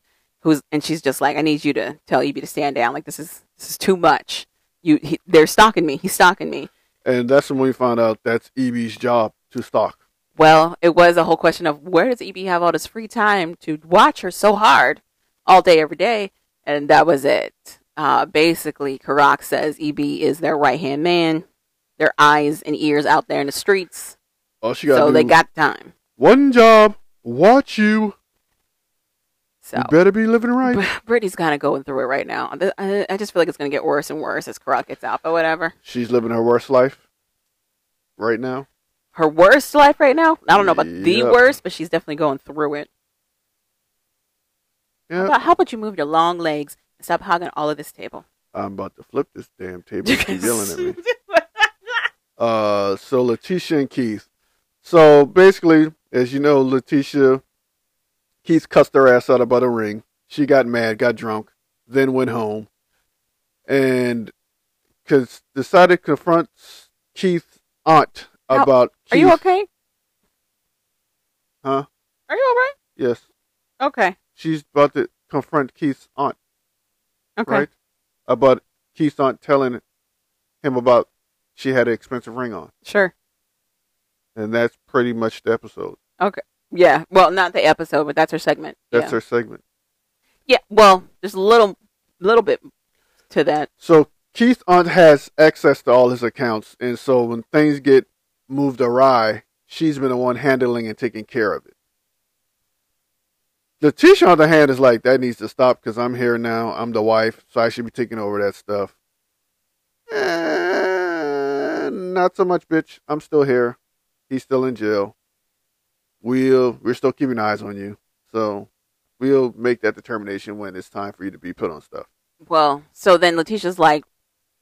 who's and she's just like, I need you to tell EB to stand down. Like this is this is too much. You he, they're stalking me. He's stalking me. And that's when we found out that's EB's job to stalk. Well, it was a whole question of where does EB have all this free time to watch her so hard all day every day, and that was it. Uh, basically, Karak says EB is their right hand man, their eyes and ears out there in the streets. All she got So they got time. one job, watch you. So You better be living right. Br- Brittany's kind of going through it right now. I, I just feel like it's going to get worse and worse as Karak gets out, but whatever. She's living her worst life right now. Her worst life right now? I don't know about the worst, but she's definitely going through it. How Yeah, about, how about you move your long legs and stop hogging all of this table? I'm about to flip this damn table. She's yelling at me. Uh, so Letitia and Keith. So basically, as you know, Letitia, Keith cussed her ass out about a ring. She got mad, got drunk, then went home, and cause decided to confront Keith's aunt How- about. Are you okay? Huh? Are you all right? Yes, Okay. she's about to confront Keith's aunt, Okay. right? About Keith's aunt telling him about she had an expensive ring on, Sure. and that's pretty much the episode. Okay. Yeah. Well, not the episode, but that's her segment. That's yeah. her segment. Yeah. Well, there's a little, little bit to that. So Keith's aunt has access to all his accounts, and so when things get moved awry, she's been the one handling and taking care of it. Letitia, on the hand, is like that needs to stop because I'm here now. I'm the wife, so I should be taking over that stuff. Eh, not so much, bitch. I'm still here. He's still in jail. We'll we're still keeping eyes on you, so we'll make that determination when it's time for you to be put on stuff. Well, so then Letitia's like,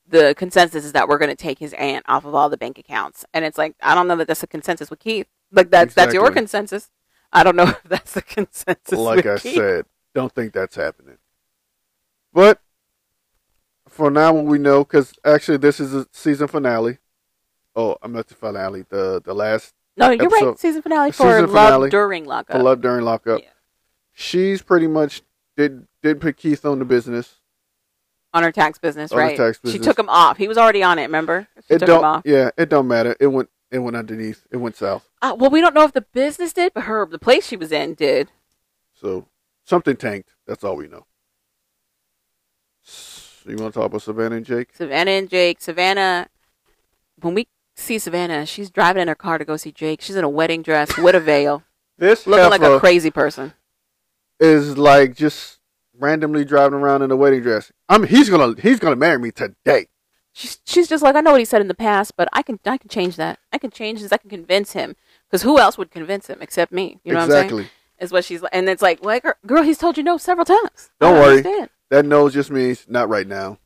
the consensus is that we're going to take his aunt off of all the bank accounts, and it's like I don't know that that's a consensus with Keith. Like that's that's your consensus. I don't know if that's the consensus. like I Keith. said, don't think that's happening. But for now, what we know, because actually this is a season finale. Oh, I'm not the finale. The the last No, you're episode- right. Season finale for season Love finale During Lockup. for love during lockup. Yeah. She's pretty much did did put Keith on the business. on her tax business, On her right? tax She took him off. He was already on it. Remember? She It took don't. off. Yeah, it don't matter. It went it went underneath. It went south. Uh, well, we don't know if the business did, but her the place she was in did. So something tanked. That's all we know. So you want to talk about Savannah and Jake? Savannah and Jake. Savannah, when we see Savannah, she's driving in her car to go see Jake. She's in a wedding dress with a veil, This looking like a crazy person. is like just randomly driving around in a wedding dress. I'm he's gonna he's gonna marry me today. She's she's just like I know what he said in the past, but I can I can change that. I can change this. I can convince him because who else would convince him except me? You know what I'm saying? exactly. Is what she's like, and it's like, like girl, he's told you no several times. Don't worry. understand. That no just means not right now.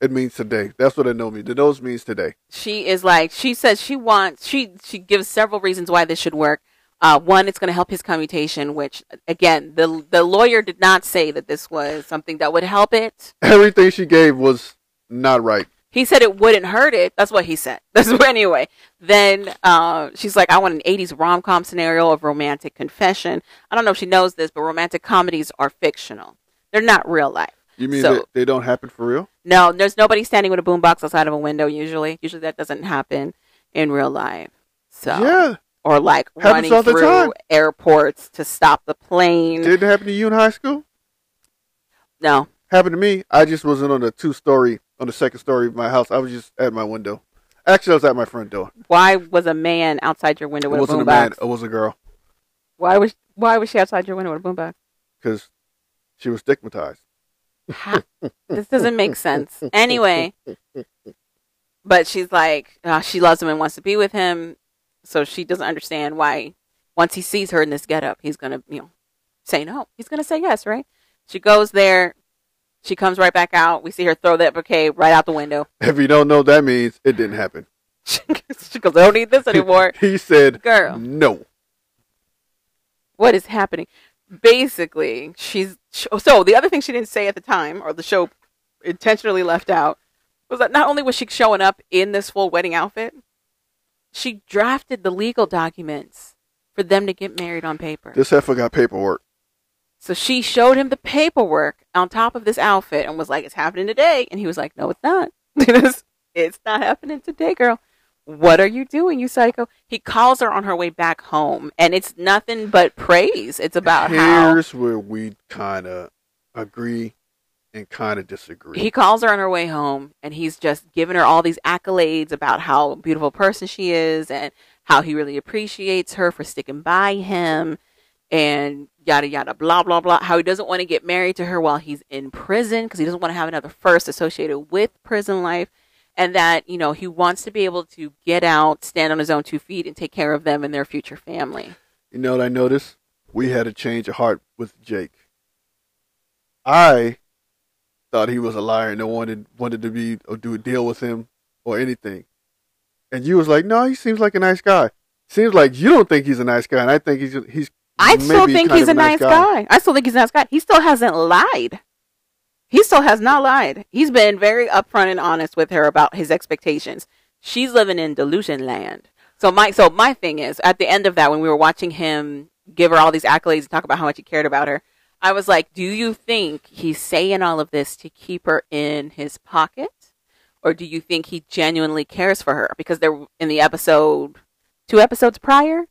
It means today. That's what a no means. The nose means today. she is like she says she wants she she gives several reasons why this should work uh, one it's going to help his commutation which again the the lawyer did not say that this was something that would help it Everything she gave was not right. he said it wouldn't hurt it that's what he said that's what anyway then uh, she's like i want an 80s rom-com scenario of romantic confession i don't know if she knows this but romantic comedies are fictional they're not real life You mean So- they don't happen for real? no, there's nobody standing with a boombox outside of a window usually. Usually that doesn't happen in real life. So Yeah. or like Happens running all the through time. airports to stop the plane. Didn't happen to you in high school? no. Happened to me. I just wasn't on a two story on the second story of my house. I was just at my window. Actually, I was at my front door. Why was a man outside your window with a wasn't a boombox? man. It was a girl Why was Why was she outside your window with a boombox? because she was stigmatized. This doesn't make sense. Anyway, but she's like, uh, she loves him and wants to be with him, so she doesn't understand why. Once he sees her in this getup, he's gonna, you know, say no. He's gonna say yes, right? She goes there. She comes right back out. We see her throw that bouquet right out the window. If you don't know, that means it didn't happen. she goes, "I don't need this anymore." he said, Girl. no." what is happening? Basically, she's oh, so the other thing she didn't say at the time, or the show intentionally left out, was that not only was she showing up in this full wedding outfit, she drafted the legal documents for them to get married on paper. This heifer got paperwork. So she showed him the paperwork on top of this outfit and was like, "It's happening today," and he was like, "No, it's not. it's not happening today, girl." What are you doing, you psycho? He calls her on her way back home, and it's nothing but praise. It's about how Here's where we kind of agree and kind of disagree. he calls her on her way home and he's just giving her all these accolades about how beautiful person she is and how he really appreciates her for sticking by him and yada yada blah blah blah how he doesn't want to get married to her while he's in prison because he doesn't want to have another first associated with prison life and that you know he wants to be able to get out stand on his own two feet and take care of them and their future family You know what I noticed? We had a change of heart with Jake. I thought he was a liar and no wanted wanted to be or do a deal with him or anything. And you was like, no, he seems like a nice guy. Seems like you don't think he's a nice guy, and I think he's he's. I still think he's a nice guy. I still think he's a nice guy. He still hasn't lied. He still has not lied. He's been very upfront and honest with her about his expectations. She's living in delusion land. So my so my thing is at the end of that when we were watching him give her all these accolades and talk about how much he cared about her, I was like, do you think he's saying all of this to keep her in his pocket? Or do you think he genuinely cares for her? Because they're in the episode two episodes prior,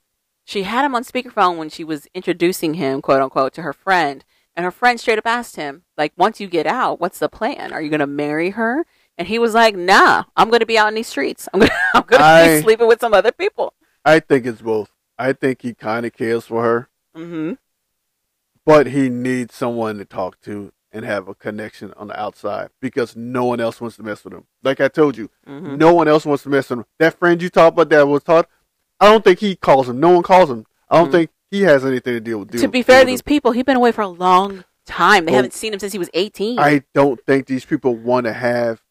she had him on speakerphone when she was introducing him, quote unquote, to her friend. And her friend straight up asked him, like, once you get out, what's the plan? Are you going to marry her? And he was like, nah, I'm going to be out in these streets. I'm going to I'm gonna be sleeping with some other people. I think it's both. I think he kind of cares for her, hmm but he needs someone to talk to and have a connection on the outside because no one else wants to mess with him. Like I told you, hmm no one else wants to mess with him. That friend you talked about that was taught, I don't think he calls him. No one calls him. I don't Mhm. think he has anything to deal with. To be fair, these him. people, he's been away for a long time. They Oh. haven't seen him since he was 18. I don't think these people want to have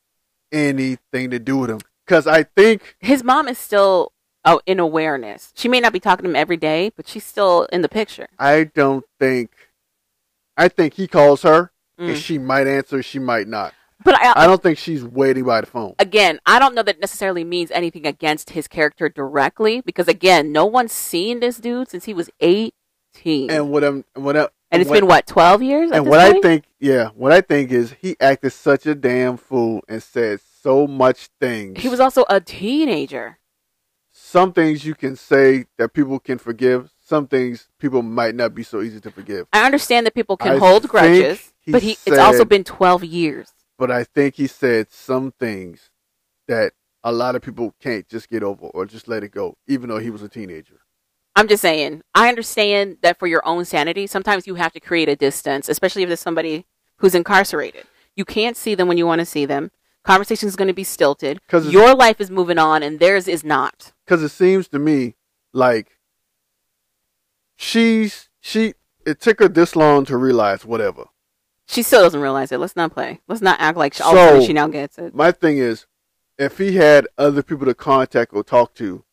anything to do with him because I think His mom is still oh, in awareness. She may not be talking to him every day, but she's still in the picture. I don't think. I think he calls her Mm. and she might answer, she might not. But I, I don't think she's waiting by the phone. again, I don't know that necessarily means anything against his character directly because again, no one's seen this dude since he was 18. And what I'm, what I, And it's what, been what, 12 years? and what I think, yeah, what I think is he acted such a damn fool and said so much things. he was also a teenager. some things you can say that people can forgive. Some things people might not be so easy to forgive. I understand that people can I hold grudges, he but he it's also been 12 years. But I think he said some things that a lot of people can't just get over or just let it go, even though he was a teenager. I'm just saying, I understand that for your own sanity, sometimes you have to create a distance, especially if there's somebody who's incarcerated. You can't see them when you want to see them. Conversation is going to be stilted. Cause Your life is moving on and theirs is not. Because it seems to me like she's she. It took her this long to realize whatever. She still doesn't realize it. Let's not play. Let's not act like she, all So- of a sudden she now gets it. My thing is, if he had other people to contact or talk to,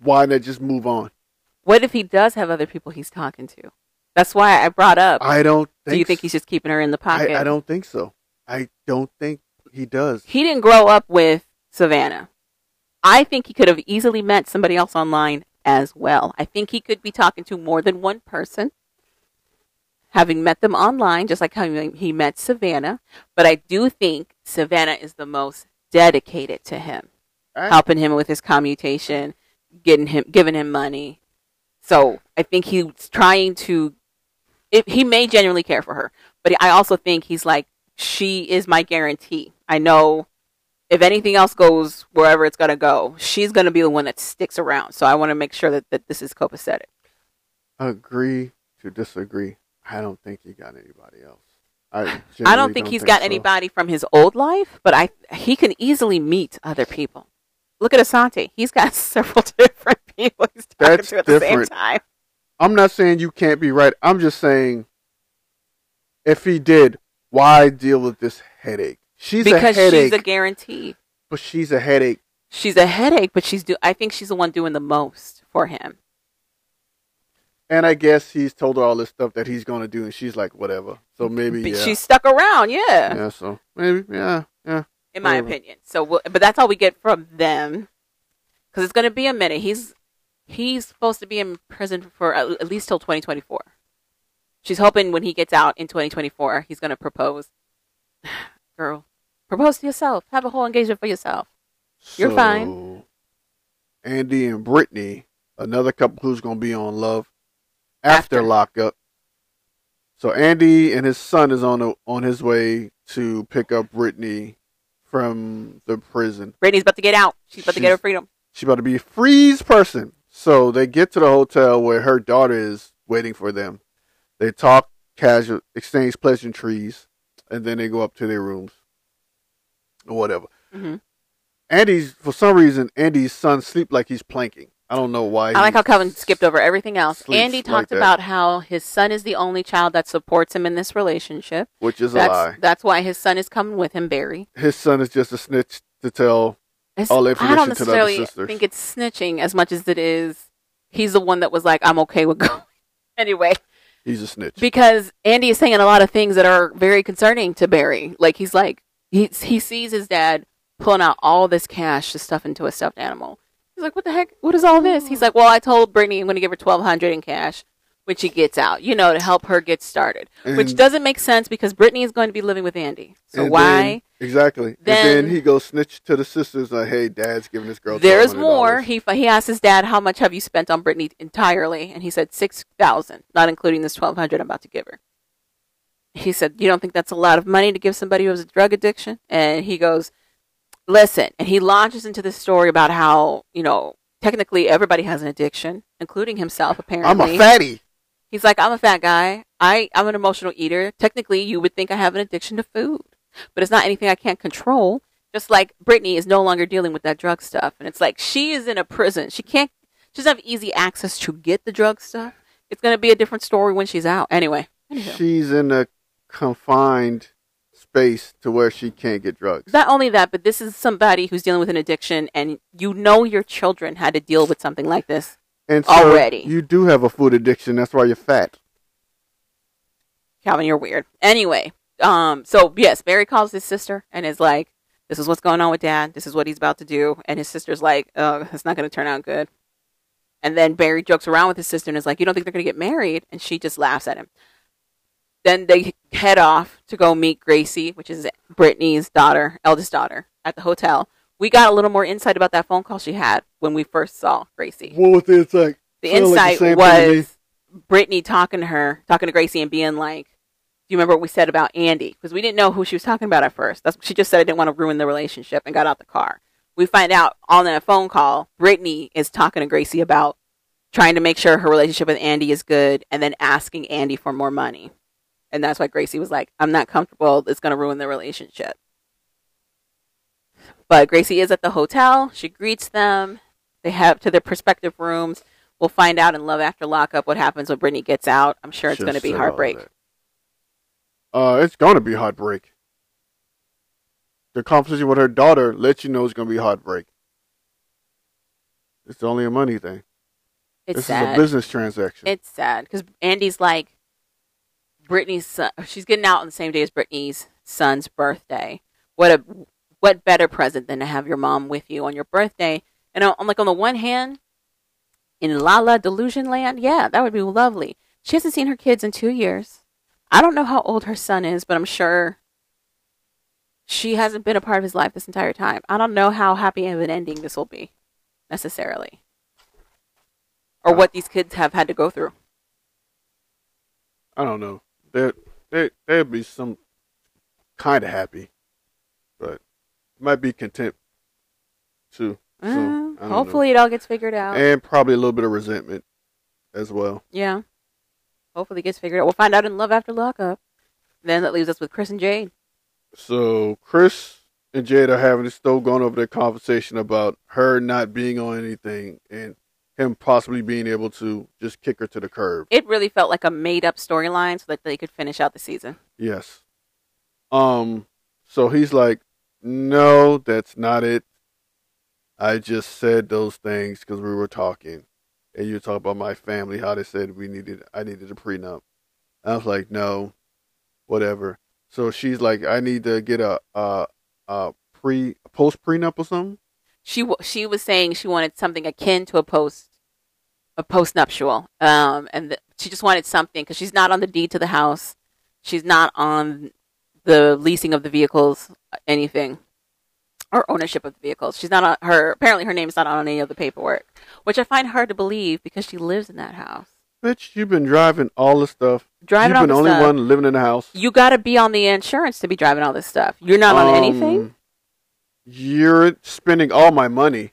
why not just move on? What if he does have other people he's talking to? That's why I brought up. I don't. Think do you think s- he's just keeping her in the pocket? I, I don't think so. I don't think he does. He didn't grow up with Savannah. I think he could have easily met somebody else online as well. I think he could be talking to more than one person, having met them online, just like how he he met Savannah. But I do think Savannah is the most dedicated to him, I- helping him with his commutation, getting him, giving him money. So I think he's trying to. If he may genuinely care for her, but I also think he's like she is my guarantee. I know if anything else goes wherever it's gonna go, she's gonna be the one that sticks around. So I want to make sure that, that this is copacetic. Agree to disagree. I don't think he got anybody else. I, I don't think he's got so. anybody from his old life, but I he can easily meet other people. Look at Asante; he's got several different people he's talking That's to at the different. same time. I'm not saying you can't be right. I'm just saying if he did, why deal with this headache? She's because a headache, she's a guarantee. but she's a headache. She's a headache, but she's do. I think she's the one doing the most for him. And I guess he's told her all this stuff that he's going to do, and she's like, whatever. So maybe, But yeah. She's stuck around, yeah, yeah, so maybe, yeah, yeah. in my whatever. opinion. So, we'll, but that's all we get from them, because it's going to be a minute. He's he's supposed to be in prison for at, at least till 2024. She's hoping when he gets out in 2024, he's going to propose. Girl, propose to yourself. Have a whole engagement for yourself. You're fine. Andy and Brittany, another couple who's going to be on Love after, After. lockup. So Andy and his son is on the, on his way to pick up Brittany from the prison. Brittany's about to get out. She's about to get her freedom. She's about to be a freeze person. So they get to the hotel where her daughter is waiting for them. They talk casual, exchange pleasantries, and then they go up to their rooms or whatever. hmm Andy's for some reason Andy's son sleep like he's planking. I don't know why. I like how Calvin skipped over everything else. sleeps Andy like talked that. about how his son is the only child that supports him in this relationship. which is a That's lie. that's why his son is coming with him, Barry. His son is just a snitch to tell. It's- All the I information don't to the other necessarily sisters. think it's snitching as much as it is. He's the one that was like, "I'm okay with going." anyway, He's a snitch. because Andy is saying a lot of things that are very concerning to Barry. Like he's like he he sees his dad pulling out all this cash to stuff into a stuffed animal. He's like, "What the heck? What is all this?" He's like, "Well, I told Brittany I'm going to give her twelve hundred in cash." When she gets out, you know, to help her get started, which doesn't make sense because Brittany is going to be living with Andy. So And why? then- exactly? Then- and then he goes snitch to the sisters like, "Hey, Dad's giving this girl." There's more. He he asked his dad, "How much have you spent on Brittany entirely?" And he said six thousand, not including this twelve hundred I'm about to give her. He said, "You don't think that's a lot of money to give somebody who has a drug addiction?" And he goes, "Listen," and he launches into this story about how you know technically everybody has an addiction, including himself. Apparently, I'm a fatty. He's like, I'm a fat guy. I, I'm an emotional eater. Technically, you would think I have an addiction to food, but it's not anything I can't control. Just like Brittany is no longer dealing with that drug stuff. And it's like she is in a prison. She can't, she doesn't have easy access to get the drug stuff. It's going to be a different story when she's out. Anyway, anywho. She's in a confined space to where she can't get drugs. not only that, but this is somebody who's dealing with an addiction, and you know your children had to deal with something like this. and so already. you do have a food addiction. That's why you're fat. Calvin, you're weird. Anyway, um, so yes, Barry calls his sister and is like, "This is what's going on with Dad. This is what he's about to do." And his sister's like, "Uh, it's not going to turn out good." And then Barry jokes around with his sister and is like, "You don't think they're going to get married?" And she just laughs at him. Then they head off to go meet Gracie, which is Brittany's daughter, eldest daughter, at the hotel. We got a little more insight about that phone call she had when we first saw Gracie. What was the insight? The Sound like the insight to me. was Brittany talking to her, talking to Gracie, and being like, "Do you remember what we said about Andy?" Because we didn't know who she was talking about at first. That's she just said I didn't want to ruin the relationship and got out the car. We find out on that phone call, Brittany is talking to Gracie about trying to make sure her relationship with Andy is good, and then asking Andy for more money. And that's why Gracie was like, "I'm not comfortable. It's going to ruin the relationship." But Gracie is at the hotel. She greets them. They have to their prospective rooms. We'll find out in Love After Lockup what happens when Brittany gets out. I'm sure it's going to be heartbreak. Uh, it's going to be heartbreak. The conversation with her daughter lets you know it's going to be heartbreak. It's only a money thing. It's this sad. is a business transaction. It's sad because Andy's like Brittany's son. Oh, she's getting out on the same day as Brittany's son's birthday. What a what better present than to have your mom with you on your birthday? And I'm like, on the one hand, in La La Delusion Land, yeah, that would be lovely. She hasn't seen her kids in two years. I don't know how old her son is, but I'm sure she hasn't been a part of his life this entire time. I don't know how happy of an ending this will be, necessarily, or what these kids have had to go through. I don't know. There, there, there'd be some kind of happy, but might be content too. Uh, don't know. hopefully, it all gets figured out. and probably a little bit of resentment as well. yeah. Hopefully, it gets figured out. We'll find out in Love After Lockup. Then that leaves us with Chris and Jade. So Chris and Jade are having still going over their conversation about her not being on anything and him possibly being able to just kick her to the curb. It really felt like a made up storyline so that they could finish out the season. Yes. Um. So he's like, "No, that's not it. I just said those things because we were talking, and you talk about my family, how they said we needed, I needed a prenup. I was like, no, whatever. So she's like, I need to get a a, a pre post prenup or something. She w- she was saying she wanted something akin to a post post nuptial, um, and th- she just wanted something because she's not on the deed to the house, she's not on the leasing of the vehicles, anything, or ownership of the vehicles. She's not on her. Apparently, her name's not on any of the paperwork, which I find hard to believe because she lives in that house. Bitch, you've been driving all the stuff. Driving you've been the the only stuff. one living in the house. You got to be on the insurance to be driving all this stuff. You're not on anything. Um, You're spending all my money.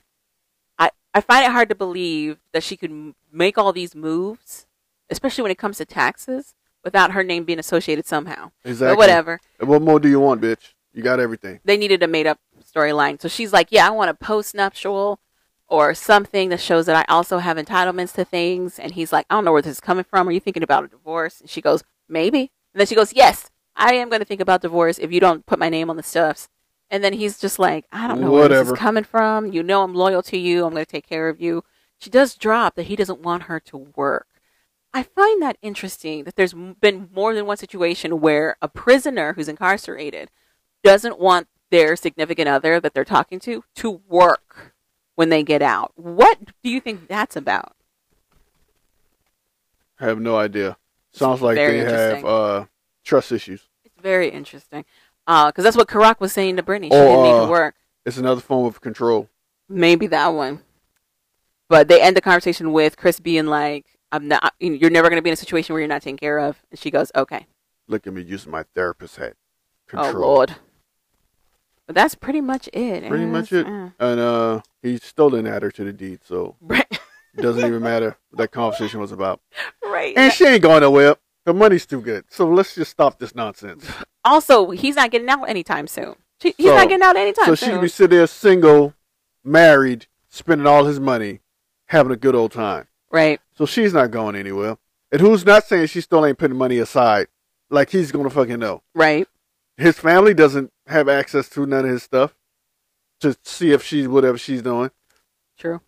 I, find it hard to believe that she could make all these moves, especially when it comes to taxes, without her name being associated somehow. Exactly. But whatever. What more do you want, bitch? You got everything. They needed a made up storyline. So she's like, Yeah, I want a post nuptial or something that shows that I also have entitlements to things. And he's like, I don't know where this is coming from. Are you thinking about a divorce? And she goes, Maybe. And then she goes, Yes, I am going to think about divorce if you don't put my name on the stuffs. And then he's just like, I don't know where this is coming from. You know, I'm loyal to you. I'm going to take care of you. She does drop that he doesn't want her to work. I find that interesting that there's been more than one situation where a prisoner who's incarcerated doesn't want their significant other that they're talking to to work when they get out. What do you think that's about? I have no idea. Sounds like they have uh, trust issues. It's very interesting. Because that's what Karak was saying to Brittany. She Oh, didn't need uh, to work. It's another form of control. Maybe that one. But they end the conversation with Chris being like, "I'm not. You're never going to be in a situation where you're not taken care of." And she goes, "Okay." Look at me using my therapist hat. Control. Oh Lord. But that's pretty much it. Pretty Uh, much it. uh, And uh, he still didn't add her to the deed, so Right. it doesn't even matter what that conversation was about. right. And she ain't going nowhere. Her money's too good. So let's just stop this nonsense. Also, he's not getting out anytime soon. She, he's So- not getting out anytime soon. so she soon. could be sitting there single, married, spending all his money, having a good old time. right. So she's not going anywhere. And who's not saying she still ain't putting money aside? Like he's gonna fucking know. Right. His family doesn't have access to none of his stuff to see if she's whatever she's doing. True.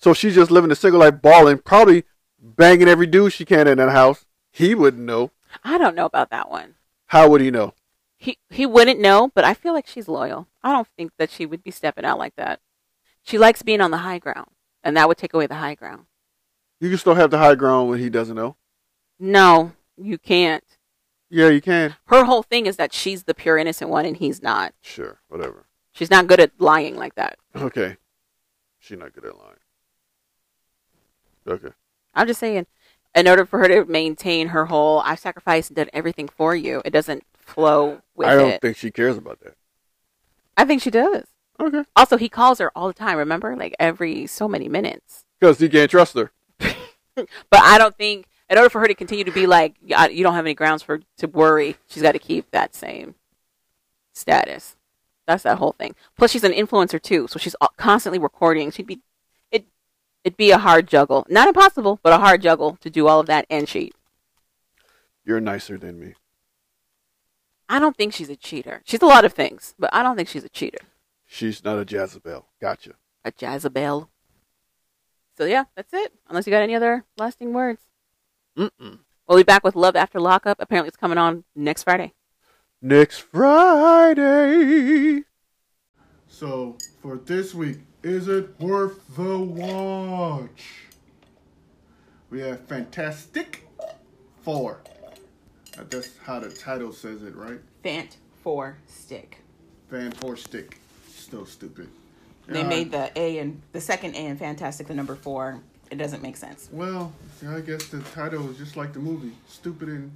So she's just living a single life, balling, probably banging every dude she can in that house. He wouldn't know. I don't know about that one. How would he know? He he wouldn't know, but I feel like she's loyal. I don't think that she would be stepping out like that. She likes being on the high ground, and that would take away the high ground. You can still have the high ground when he doesn't know. No, you can't. Yeah, you can. Her whole thing is that she's the pure innocent one, and he's not. Sure, whatever. She's not good at lying like that. Okay. She's not good at lying. Okay. I'm just saying, in order for her to maintain her whole, I've sacrificed and done everything for you, it doesn't flow with I don't it. think she cares about that. I think she does. Okay. Also, he calls her all the time. Remember, like every so many minutes. Because he can't trust her. But I don't think, in order for her to continue to be like, you don't have any grounds for to worry, she's got to keep that same status. That's that whole thing. Plus, she's an influencer too, so she's constantly recording. She'd be, it, it'd be a hard juggle. Not impossible, but a hard juggle to do all of that and cheat. You're nicer than me. I don't think she's a cheater. She's a lot of things, but I don't think she's a cheater. She's not a Jezebel. Gotcha. A Jezebel. So yeah, that's it. Unless you got any other lasting words. Mm-mm. We'll be back with Love After Lockup. Apparently, it's coming on next Friday. Next Friday. So for this week, is it worth the watch? We have Fantastic Four. That's how the title says it, right? Fant four stick. Fan Four Stick. Still stupid. They Uh, made the A and the second A in Fantastic the number four. It doesn't make sense. Well, I guess the title is just like the movie. Stupid and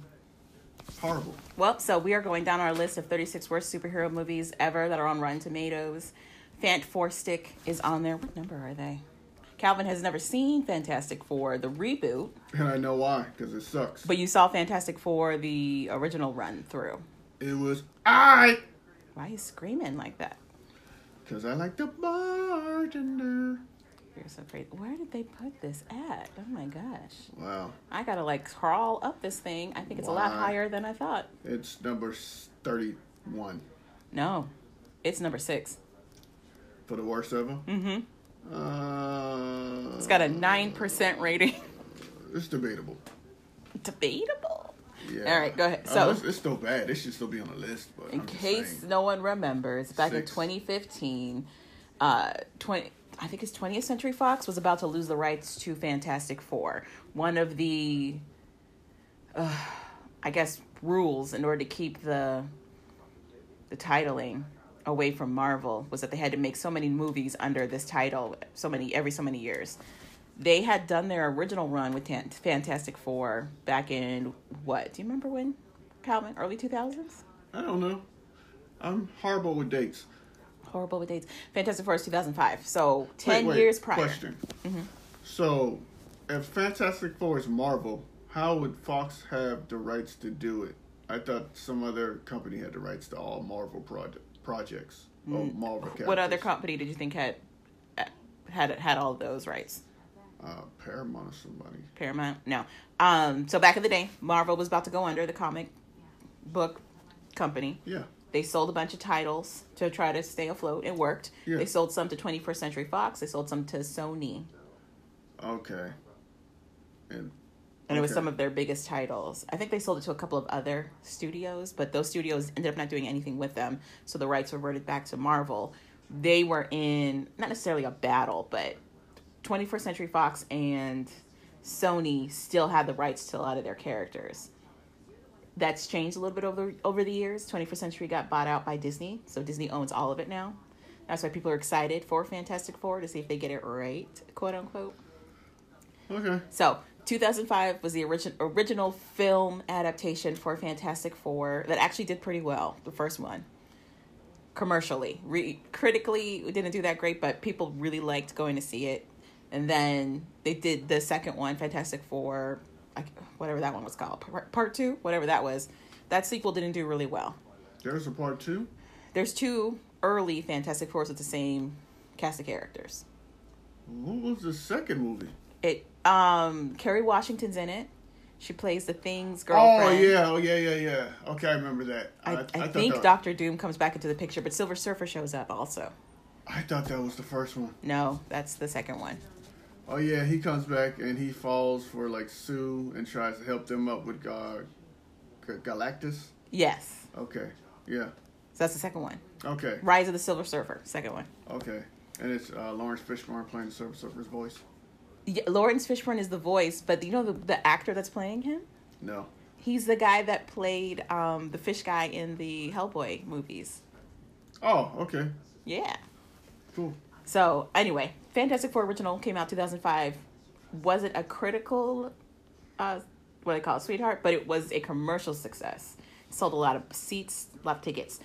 Horrible. Well, so we are going down our list of 36 worst superhero movies ever that are on Rotten Tomatoes. Fant Four Stick is on there. What number are they? Calvin has never seen Fantastic Four, the reboot, And I know why, because it sucks. but you saw Fantastic Four, the original run through. it was I. Why are you screaming like that? Because I like the bartender. You're so crazy. Where did they put this at? Oh my gosh. Wow. I gotta like crawl up this thing. I think it's a lot higher than I thought. It's number 31 No, it's number six. for the worst ever. Mm-hmm. Uh, It's got a 9% rating. It's debatable. Debatable. Yeah. All right, go ahead. Uh, So- it's, it's still bad. It should still be on the list. But In case no one remembers, back in Six. 2015, uh, 20, I think it's 20th Century Fox was about to lose the rights to Fantastic Four. One of the, uh, I guess, rules in order to keep the the titling away from Marvel was that they had to make so many movies under this title, so many every so many years. They had done their original run with Fantastic Four back in what? Do you remember when? Calvin, early 2000s. I don't know. I'm horrible with dates. horrible with dates. Fantastic Four is 2005, so 10 Wait, wait, years prior. Question. Mm-hmm. So, if Fantastic Four is Marvel, how would Fox have the rights to do it? I thought some other company had the rights to all Marvel project, projects. Characters. Mm. What other company did you think had had had all of those rights? Uh, Paramount or somebody. Paramount? No. Um, so back in the day, Marvel was about to go under the comic book company. Yeah. They sold a bunch of titles to try to stay afloat. It worked. Yeah. They sold some to 21st Century Fox. They sold some to Sony. Okay. And And it was some of their biggest titles. I think they sold it to a couple of other studios, but those studios ended up not doing anything with them. So the rights reverted back to Marvel. They were in not necessarily a battle, but 21st Century Fox and Sony still had the rights to a lot of their characters. That's changed a little bit over over the years. 21st Century got bought out by Disney, so Disney owns all of it now. That's why people are excited for Fantastic Four to see if they get it right, quote unquote. okay. So, 2005 was the origin, original film adaptation for Fantastic Four that actually did pretty well, the first one. Commercially. Re- critically, it didn't do that great, but people really liked going to see it. And then they did the second one, Fantastic Four, like, whatever that one was called, part, part two, whatever that was. That sequel didn't do really well. There's a part two. There's two early Fantastic Fours with the same cast of characters. What was the second movie? It um Kerry Washington's in it. She plays the Thing's girlfriend. Oh yeah, oh yeah, yeah, yeah. Okay, I remember that. I, I, thought think that, Doctor Doom comes back into the picture, but Silver Surfer shows up also. I thought that was the first one. No, that's the second one. Oh yeah, he comes back and he falls for like Sue and tries to help them up with uh, G- Galactus. Yes, Okay, yeah, so that's the second one. okay, Rise of the Silver Surfer, second one. okay. And it's uh, Laurence Fishburne playing the Silver Surfer's voice. Yeah, Laurence Fishburne is the voice, but you know the, the actor that's playing him? No. He's the guy that played um, the fish guy in the Hellboy movies. Oh, okay, Yeah. cool. So anyway, Fantastic Four original came out 2005. Wasn't a critical, uh, what they call it, sweetheart, but it was a commercial success. Sold a lot of seats, a lot of tickets.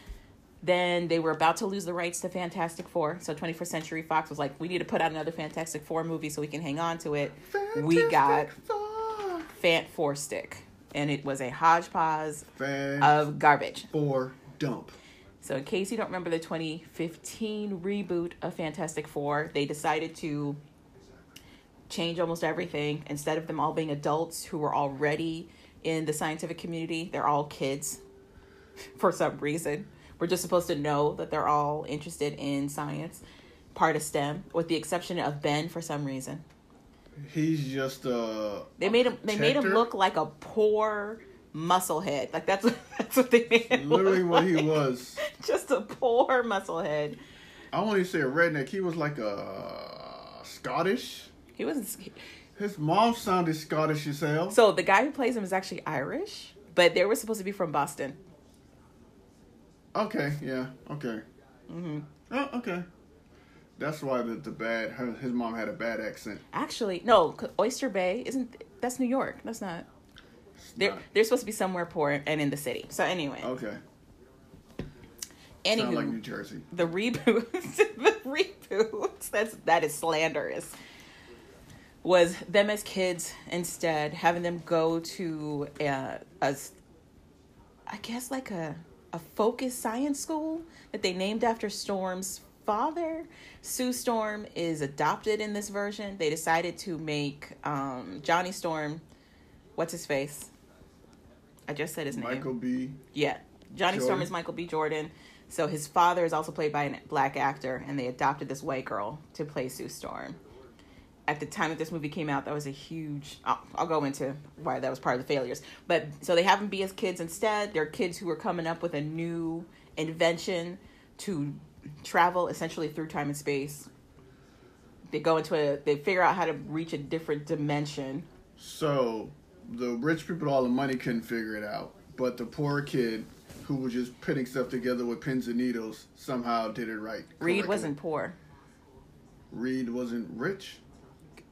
Then they were about to lose the rights to Fantastic Four, so 21st Century Fox was like, "We need to put out another Fantastic Four movie so we can hang on to it." we got Fantastic Four. Fant Four Stick, and it was a hodgepodge of garbage. for dump. So, in case you don't remember the 2015 reboot of Fantastic Four, they decided to change almost everything. Instead of them all being adults who were already in the scientific community, they're all kids for some reason. We're just supposed to know that they're all interested in science, part of STEM, with the exception of Ben for some reason. He's just uh. They made him. They made him look like a poor musclehead. Like that's what that's what they made him. Literally what he was. Just a poor musclehead. I won't even say a redneck. He was like a Scottish. He wasn't. His mom sounded Scottish as hell. So the guy who plays him is actually Irish, but they were supposed to be from Boston. Okay, yeah, okay. Mm-hmm. Oh, okay. That's why the, the bad, her, his mom had a bad accent. Actually, no, Oyster Bay isn't. That's New York. That's not. They're not. they're supposed to be somewhere poor and in the city. So anyway, Okay. anywho, Sound like New Jersey. the reboot, the reboot. That's that is slanderous. Was them as kids instead having them go to uh, a, I guess like a a focus science school that they named after Storm's father. Sue Storm is adopted in this version. They decided to make um, Johnny Storm, what's his face? I just said his name. Michael B. Yeah. Johnny Storm is Michael B. Jordan. So his father is also played by a black actor, and they adopted this white girl to play Sue Storm. At the time that this movie came out, that was a huge. I'll, I'll go into why that was part of the failures. But so they have them be as kids instead. They're kids who are coming up with a new invention to travel essentially through time and space. They go into a. They figure out how to reach a different dimension. So the rich people with all the money couldn't figure it out, but the poor kid who was just putting stuff together with pins and needles somehow did it right. Reed correctly. wasn't poor. Reed wasn't rich.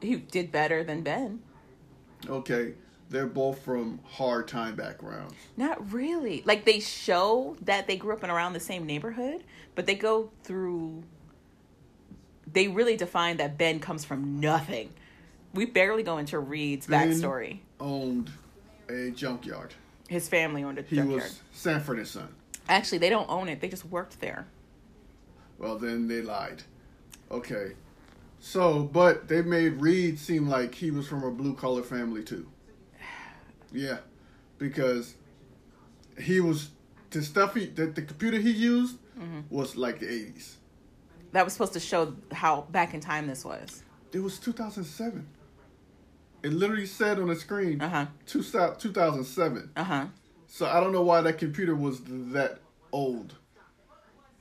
He did better than Ben. Okay, they're both from hard time backgrounds. Not really. Like they show that they grew up in around the same neighborhood, but they go through. They really define that Ben comes from nothing. We barely go into Reed's Ben- backstory. Owned a junkyard. His family owned a He junkyard. was Sanford and Son. Actually, they don't own it. They just worked there. Well, then they lied. Okay. So, but they made Reed seem like he was from a blue collar family too. Yeah, because he was the stuff he the, the computer he used Mm-hmm. was like the eighties. That was supposed to show how back in time this was. It was two thousand seven. It literally said on the screen, Uh huh. two two thousand seven. Uh huh. So I don't know why that computer was that old.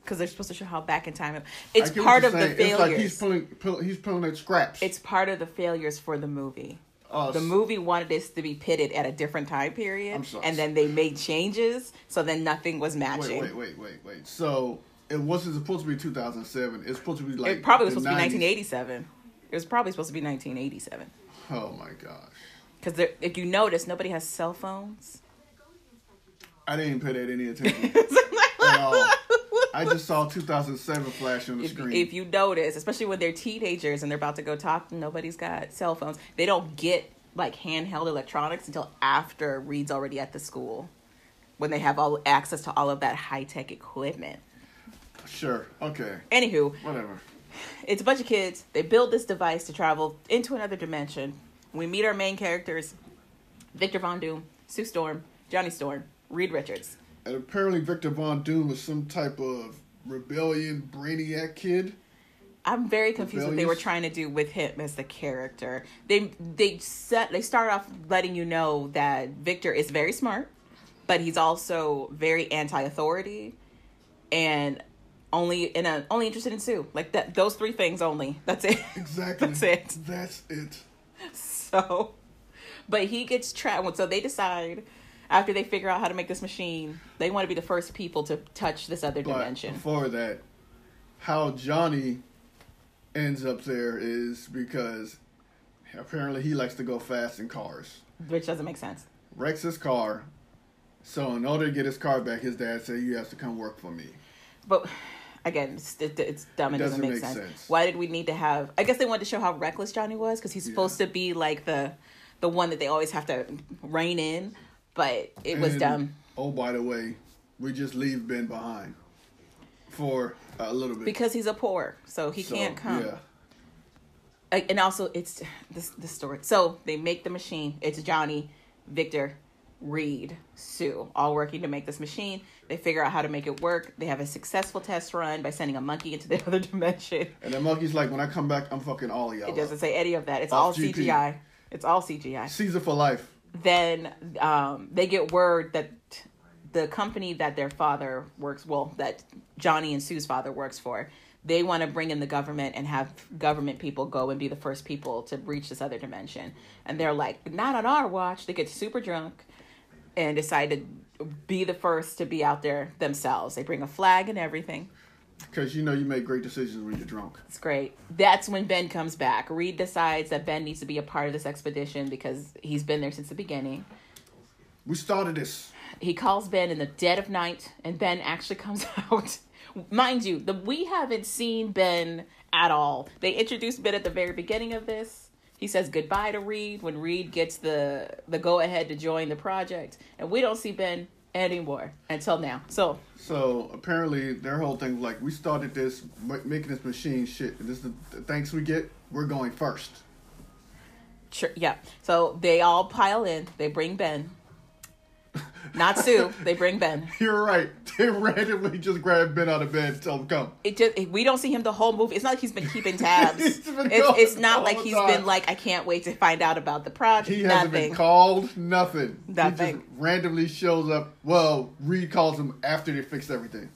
Because they're supposed to show how back in time. It's part of the saying. failures. It's like he's pulling, pull, he's pulling at scraps. it's part of the failures for the movie. Oh, the movie wanted this to be pitted at a different time period, and then they made changes, so then nothing was matching. wait, wait, wait, wait. So it wasn't supposed to be 2007. It's supposed to be like it probably was the supposed to be 1987. It was probably supposed to be 1987. Oh my gosh, Because if you notice, nobody has cell phones. I didn't pay that any attention at all. I just saw 2007 flash on the If, screen. if you notice, especially when they're teenagers and they're about to go talk, nobody's got cell phones. They don't get like handheld electronics until after Reed's already at the school, when they have all access to all of that high tech equipment. sure, okay, Anywho, whatever. it's a bunch of kids. They build this device to travel into another dimension. We meet our main characters Victor Von Doom, Sue Storm, Johnny Storm, Reed Richards. And apparently Victor Von Doom was some type of rebellion brainiac kid. I'm very confused what they were trying to do with him as the character. They they set they start off letting you know that Victor is very smart, but he's also very anti-authority, and only in a only interested in Sue. Like that those three things only. That's it. Exactly. That's it. That's it. So, but he gets trapped. So they decide after they figure out how to make this machine, they want to be the first people to touch this other But dimension. before that, how Johnny ends up there is because apparently he likes to go fast in cars. Which doesn't make sense. Wrecks his car. So in order to get his car back, his dad said, "You have to come work for me." But again, it's, it, it's dumb. It, doesn't, doesn't make, make sense. sense. Why did we need to have? I guess they wanted to show how reckless Johnny was because he's Yeah. supposed to be like the the one that they always have to rein in. But it was And, dumb Oh, by the way, we just leave Ben behind for a little bit because he's a poor, so he So, can't come. Yeah. And also it's this the story. So they make the machine. It's Johnny, Victor, Reed, Sue, all working to make this machine. They figure out how to make it work. They have a successful test run by sending a monkey into the other dimension. And the monkey's like, when I come back, I'm fucking all of y'all. It doesn't say any of that. It's all GP. CGI. It's all CGI. Caesar for life. Then um, they get word that the company that their father works, well, that Johnny and Sue's father works for, they want to bring in the government and have government people go and be the first people to reach this other dimension. And they're like, not on our watch. They get super drunk and decide to be the first to be out there themselves. They bring a flag and everything. Because you know you make great decisions when you're drunk. It's great. That's when Ben comes back. Reed decides that Ben needs to be a part of this expedition because he's been there since the beginning. We started this. he calls Ben in the dead of night, and Ben actually comes out. Mind you, the we haven't seen Ben at all. They introduced Ben at the very beginning of this. He says goodbye to Reed when Reed gets the the go ahead to join the project, and we don't see Ben anymore until now. So So apparently their whole thing like, we started this, making this machine shit, and this is the thanks we get. We're going first. Sure, yeah. So they all pile in. They bring Ben. Not Sue. They bring Ben. You're right. They randomly just grab Ben out of bed and tell him come. It just we don't see him the whole movie. It's not like he's been keeping tabs. He's been it's, it's not like he's time. been like I can't wait to find out about the project. He hasn't Nothing. been called. Nothing. He Nothing. just randomly shows up. Well, Reed calls him after they fixed everything.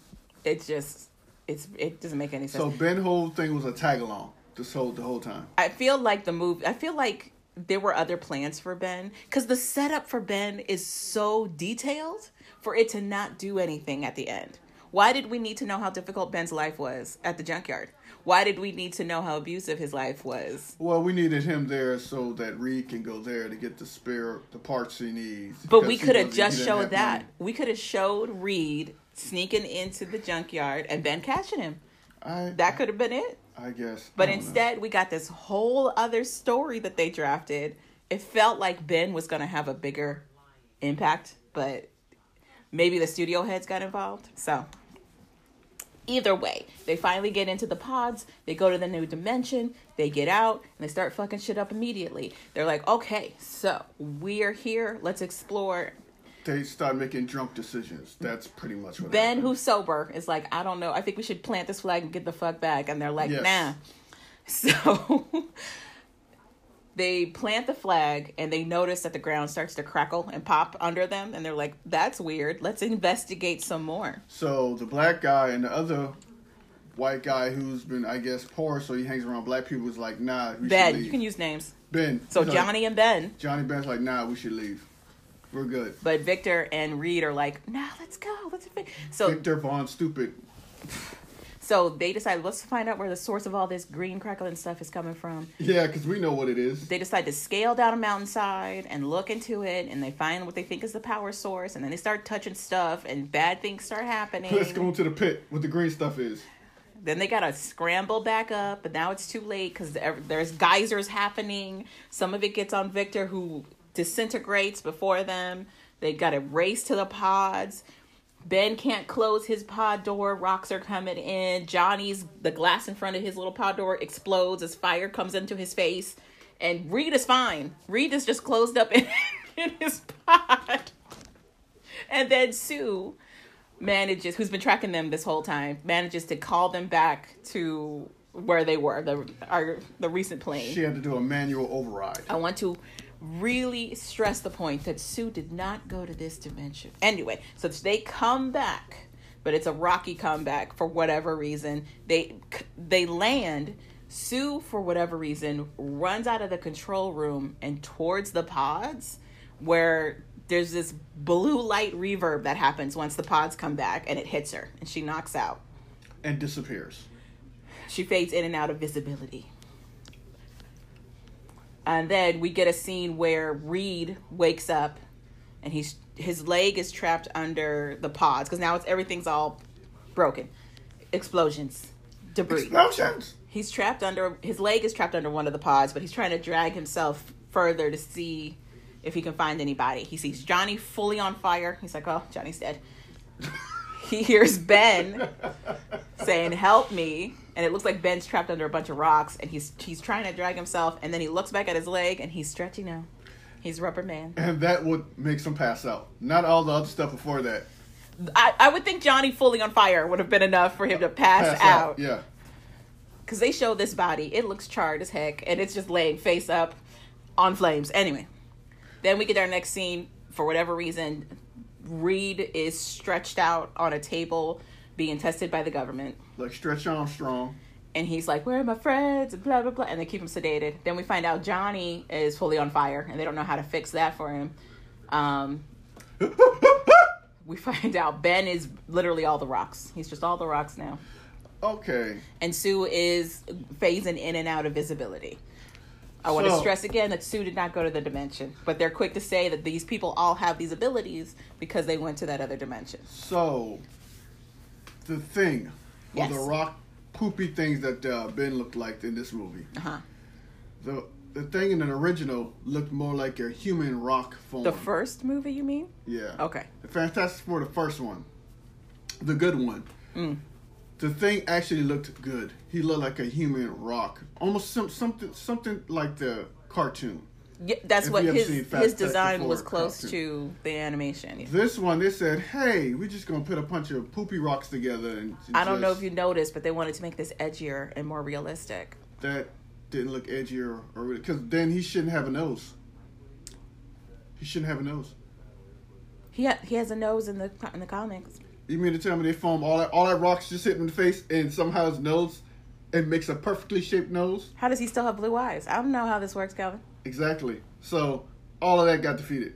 It's just it's it doesn't make any sense. So Ben whole thing was a tag along this whole the whole time. I feel like the movie. I feel like there were other plans for Ben because the setup for Ben is so detailed for it to not do anything at the end. Why did we need to know how difficult Ben's life was at the junkyard? Why did we need to know how abusive his life was? Well, we needed him there so that Reed can go there to get the spare the parts he needs. But we could have just showed that. money. We could have showed Reed sneaking into the junkyard and Ben catching him. I That could have been it. I guess. But I don't know. instead, we got this whole other story that they drafted. It felt like Ben was going to have a bigger impact, but maybe the studio heads got involved. So, either way, they finally get into the pods. They go to the new dimension. They get out and they start fucking shit up immediately. They're like, okay, so we're here. Let's explore. They start making drunk decisions. That's pretty much what. Ben, happened. who's sober, is like, I don't know. I think we should plant this flag and get the fuck back. And they're like, Yes. nah. So they plant the flag and they notice that the ground starts to crackle and pop under them. And they're like, that's weird. Let's investigate some more. So the black guy and the other white guy who's been, I guess, poor, so he hangs around black people, is like, nah, we should Ben, you can use names. Ben. So he's like- Johnny and Ben. Johnny Ben's like, nah, we should leave. We're good. But Victor and Reed are like, nah, let's go. Let's so Victor Von Stupid. so they decide let's find out where the source of all this green crackling stuff is coming from. Yeah, because we know what it is. they decide to scale down a mountainside and look into it and they find what they think is the power source and then they start touching stuff and bad things start happening Let's go into the pit. What the green stuff is. then they gotta scramble back up but now it's too late because there's geysers happening some of it gets on victor who disintegrates before them they gotta race to the pods Ben can't close his pod door. Rocks are coming in. Johnny's the glass in front of his little pod door explodes as fire comes into his face. And Reed is fine. Reed is just closed up in, in his pod. And then Sue manages, who's been tracking them this whole time, manages to call them back to where they were, the our the recent plane. She had to do a manual override. I want to really stress the point that Sue did not go to this dimension. Anyway, so they come back, but it's a rocky comeback for whatever reason. They they land. Sue, for whatever reason, runs out of the control room and towards the pods, where there's this blue light reverb that happens once the pods come back, and it hits her, and she knocks out. And disappears. She fades in and out of visibility. And then we get a scene where Reed wakes up and he's his leg is trapped under the pods because now it's everything's all broken. Explosions, debris. Explosions! He's trapped under his leg is trapped under one of the pods, but he's trying to drag himself further to see if he can find anybody. He sees Johnny fully on fire. He's like, "Oh, Johnny's dead." he hears Ben saying, "Help me!" And it looks like Ben's trapped under a bunch of rocks, and he's he's trying to drag himself. And then he looks back at his leg, and he's stretching now. He's Rubber Man. And that would make him pass out. Not all the other stuff before that. I, I would think Johnny fully on fire would have been enough for him to pass, Pass out. out. Yeah. because they show this body. It looks charred as heck, and it's just laying face up on flames. Anyway, then we get our next scene. For whatever reason, Reed is stretched out on a table, being tested by the government, Like Stretch Armstrong. and he's like, "Where are my friends?" and blah blah blah, and they keep him sedated. Then we find out Johnny is fully on fire, and they don't know how to fix that for him. Um, we find out Ben is literally all the rocks. He's just all the rocks now. Okay. and Sue is phasing in and out of visibility. I want to stress again that Sue did not go to the dimension, but they're quick to say that these people all have these abilities because they went to that other dimension. So, the thing, Yes. or the rock poopy things that uh, Ben looked like in this movie. Uh huh. The the thing in an original looked more like a human rock form. The first movie, you mean? Yeah. Okay. The Fantastic Four, the first one, the good one. Mm. The thing actually looked good. He looked like a human rock, almost some, something something like the cartoon. Yeah, that's If what his his design was close cartoon. to the animation. This one, they said, "Hey, we're just gonna put a bunch of poopy rocks together." And I don't know if you noticed, but they wanted to make this edgier and more realistic. that didn't look edgier or because then he shouldn't have a nose. He shouldn't have a nose. He ha- he has a nose in the in the comics. You mean to tell me they foam all that all that rocks just hit him in the face and somehow his nose it makes a perfectly shaped nose? How does he still have blue eyes? I don't know how this works, Calvin. Exactly. So all of that got defeated.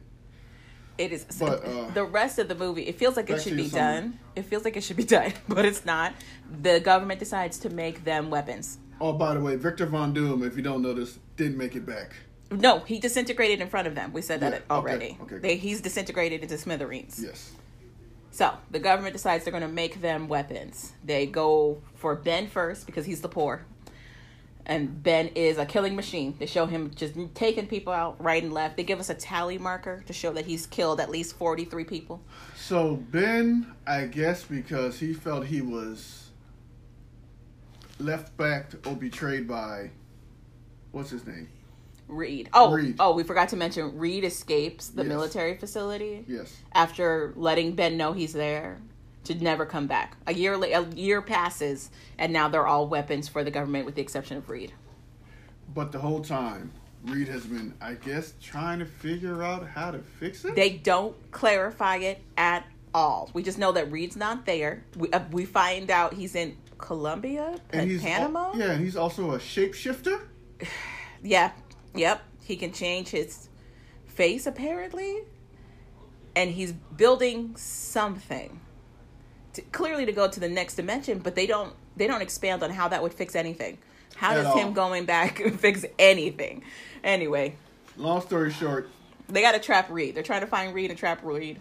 It is But, uh, the rest of the movie. It feels like it should be done. It feels like it should be done, but it's not. The government decides to make them weapons. Oh, by the way, Victor Von Doom, if you don't know this, did make it back. No, he disintegrated in front of them. We said Yeah, that okay, already. okay. They, he's disintegrated into smithereens. Yes. So the government decides they're going to make them weapons. They go for Ben first because he's the poor. And Ben is a killing machine. They show him just taking people out right and left. They give us a tally marker to show that he's killed at least 43 people. So Ben, I guess because he felt he was left back or betrayed by what's his name? Reed. Oh, Reed. oh, we forgot to mention Reed escapes the Yes. military facility Yes. after letting Ben know he's there to never come back. A year a year passes and now they're all weapons for the government with the exception of Reed. But the whole time, Reed has been, I guess, trying to figure out how to fix it. They don't clarify it at all. We just know that Reed's not there. We, uh, we find out he's in Colombia, and he's al- Panama. yeah, and he's also a shapeshifter. Yeah. Yep. He can change his face apparently, and he's building something. To, clearly to go to the next dimension, but they don't they don't expand on how that would fix anything. How At does all. him going back fix anything? Anyway, Long story short, they got to trap Reed. They're trying to find Reed and trap Reed.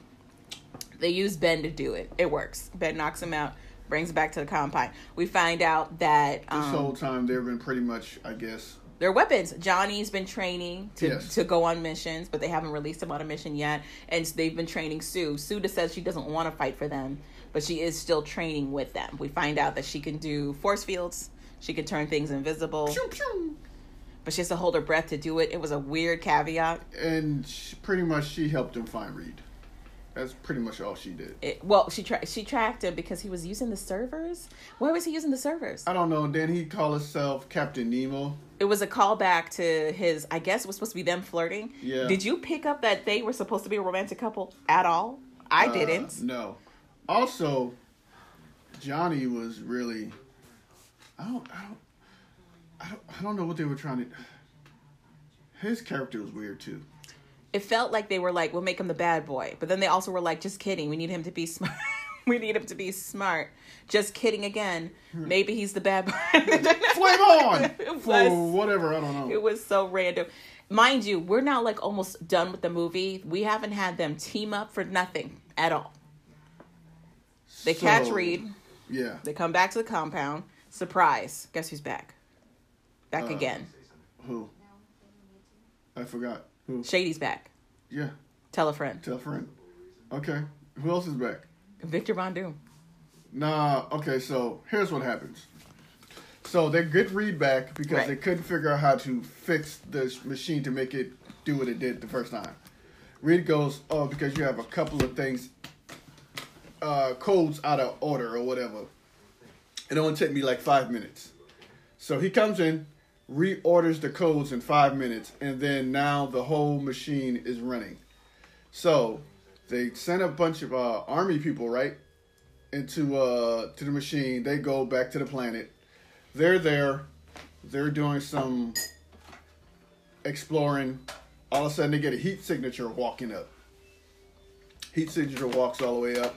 They use Ben to do it. It works. Ben knocks him out, brings him back to the compound. We find out that this um, whole time they've been pretty much, I guess, They're weapons. Johnny's been training to, Yes. to go on missions, but they haven't released him on a mission yet. And they've been training Sue. Sue just says she doesn't want to fight for them, but she is still training with them. We find out that she can do force fields. She can turn things invisible, Pew, pew. but she has to hold her breath to do it. It was a weird caveat. and she, pretty much she helped him find Reed. That's pretty much all she did. It, well, she tra- she tracked him because he was using the servers. Why was he using the servers? I don't know. Then he called himself Captain Nemo. It was a callback to his. I guess it was supposed to be them flirting. Yeah. Did you pick up that they were supposed to be a romantic couple at all? I Uh, didn't. No. Also, Johnny was really. I don't. I don't. I don't. I don't know what they were trying to. His character was weird too. It felt like they were like, "We'll make him the bad boy," but then they also were like, "Just kidding. We need him to be smart. we need him to be smart." Just kidding again. Hmm. Maybe he's the bad boy. Flame on for whatever. I don't know. It was so random. Mind you, we're now like almost done with the movie. We haven't had them team up for nothing at all. They catch Reed. Yeah. They come back to the compound. Surprise. Guess who's back? Back Uh, again. Who? I forgot. Who? Shady's back. Yeah. Tell a friend. Tell a friend. Okay. Who else is back? Victor Von Doom. Nah, okay, so here's what happens. So they get Reed back because Right. they couldn't figure out how to fix the machine to make it do what it did the first time. Reed goes, Oh, because you have a couple of things, uh, codes out of order or whatever. It only took me like five minutes. So he comes in, reorders the codes in five minutes, and then now the whole machine is running. So they sent a bunch of uh, army people, right? into uh to the machine. They go back to the planet. They're there. They're doing some exploring. All of a sudden, they get a heat signature walking up. Heat signature walks all the way up,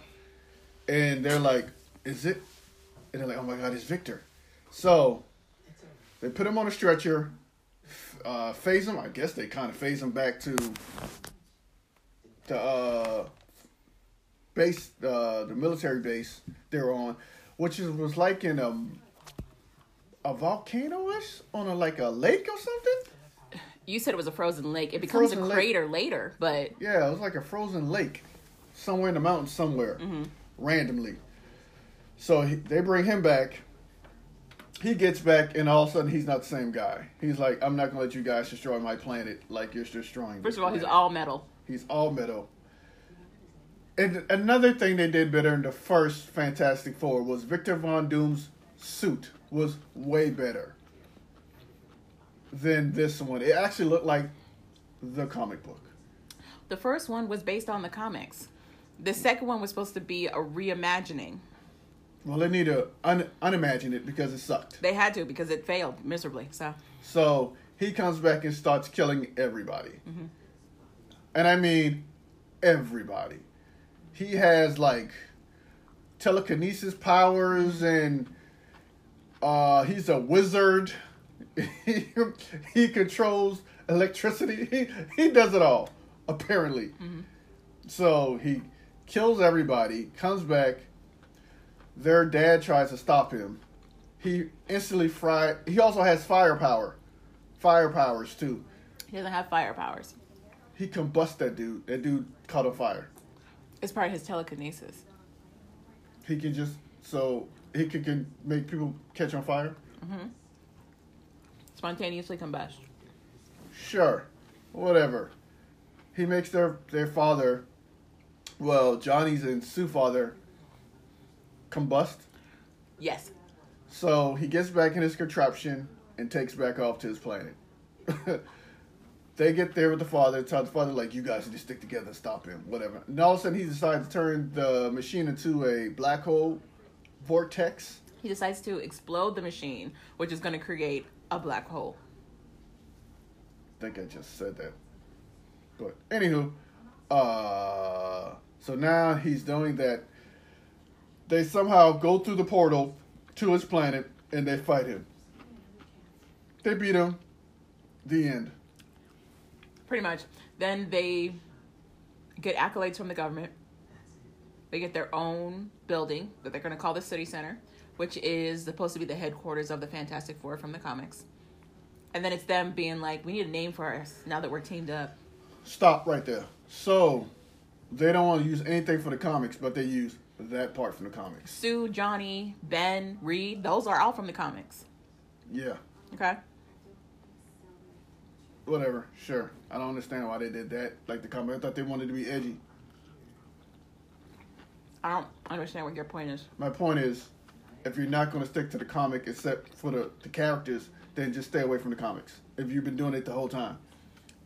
and they're like, "Is it?" And they're like, "Oh my God, it's Victor." So they put him on a stretcher. uh, phase him. I guess they kind of phase him back to the uh, base, uh, the military base they're on, which is, was like in a a volcano ish on a like a lake or something. You said it was a frozen lake. It becomes Frozen a lake. crater later, but Yeah, it was like a frozen lake somewhere in the mountains somewhere randomly. So he, they bring him back. He gets back, and all of a sudden he's not the same guy. He's like, "I'm not gonna let you guys destroy my planet like you're destroying." first of all, he's all metal. He's all metal. And another thing they did better in the first Fantastic Four was Victor Von Doom's suit was way better than this one. It actually looked like the comic book. The first one was based on the comics. The second one was supposed to be a reimagining. Well, they need to un- unimagine it because it sucked. They had to because it failed miserably. So So he comes back and starts killing everybody. And I mean, everybody. He has like telekinesis powers and uh, he's a wizard. he, he controls electricity. He, he does it all, apparently. So he kills everybody, comes back. Their dad tries to stop him. He instantly fry. He also has firepower, fire powers too. he doesn't have fire powers. He combusts that dude. That dude caught on fire. It's part of his telekinesis. He can just so he can, can make people catch on fire. Mm-hmm. Spontaneously combust. Sure, whatever. He makes their their father, well, Johnny's and Sue father, combust. Yes. So he gets back in his contraption and takes back off to his planet. they get there with the father, tell the father, like, you guys need to stick together, stop him, whatever. And all of a sudden he decides to turn the machine into a black hole vortex. He decides to explode the machine, which is going to create a black hole. I think I just said that. But anywho, uh so now he's doing that. They somehow go through the portal to his planet and they fight him. They beat him. The end. Pretty much. Then they get accolades from the government. They get their own building that they're going to call the City Center, which is supposed to be the headquarters of the Fantastic Four from the comics. And then it's them being like, we need a name for us now that we're teamed up. Stop right there. So they don't want to use anything for the comics, but they use that part from the comics. Sue, Johnny, Ben, Reed, those are all from the comics. Yeah. Okay? Whatever. Sure. I don't understand why they did that. Like the comic. I thought they wanted to be edgy. I don't understand what your point is. My point is, if you're not going to stick to the comic except for the, the characters, then just stay away from the comics. If you've been doing it the whole time.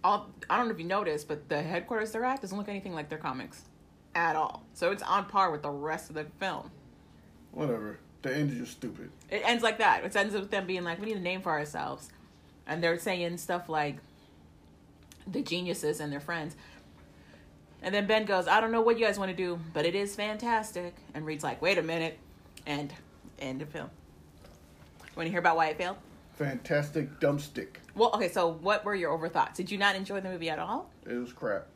All I don't know if you noticed, but the headquarters they're at doesn't look anything like their comics at all. So it's on par with the rest of the film. Whatever. The end is just stupid. It ends like that. It ends with them being like, "We need a name for ourselves," and they're saying stuff like the geniuses and their friends. And then Ben goes, "I don't know what you guys want to do, but it is fantastic." And Reed's like, "Wait a minute," and end of film. Want to hear about why it failed? Fantastic dumb stick. Well, okay. So, what were your overthoughts? Did you not enjoy the movie at all? It was crap.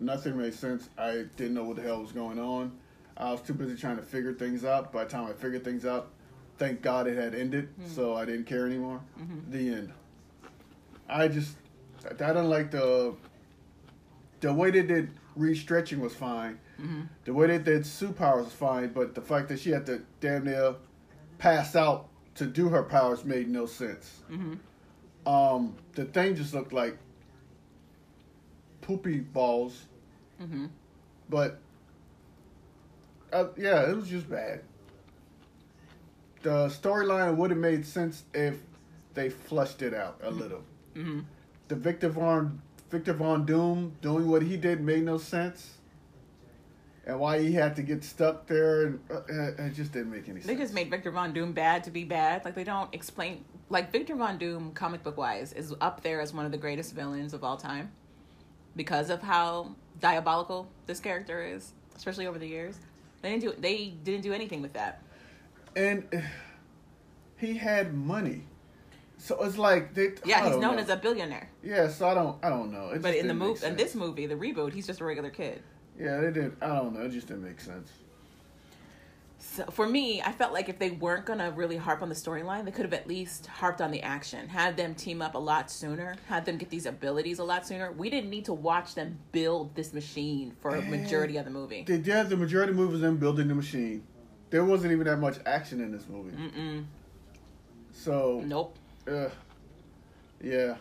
Nothing made sense. I didn't know what the hell was going on. I was too busy trying to figure things out. By the time I figured things out, thank God it had ended, hmm. so I didn't care anymore. Mm-hmm. The end. I just, I didn't like the, the way they did restretching was fine. Mm-hmm. The way they did Sue powers was fine, but the fact that she had to damn near pass out to do her powers made no sense. Um, the thing just looked like poopy balls. Mm-hmm. But uh, yeah, it was just bad. The storyline would have made sense if they flushed it out a little. Mm-hmm. The Victor Von Victor Von Doom doing what he did made no sense, and why he had to get stuck there, and uh, uh, it just didn't make any sense. They just made Victor Von Doom bad to be bad. Like they don't explain. Like Victor Von Doom, comic book wise, is up there as one of the greatest villains of all time because of how diabolical this character is, especially over the years. They didn't do. They didn't do anything with that. and he had money. So it's like they. Yeah, he's known know. as a billionaire. Yeah, so I don't. I don't know. It But in the movie, in this movie, the reboot, he's just a regular kid. Yeah, they did. I don't know. It just didn't make sense. So for me, I felt like if they weren't gonna really harp on the storyline, they could have at least harped on the action, had them team up a lot sooner, had them get these abilities a lot sooner. We didn't need to watch them build this machine for a majority of the movie. They did the majority of the movie was them building the machine. There wasn't even that much action in this movie. Mm-mm. So, Nope. uh, yeah.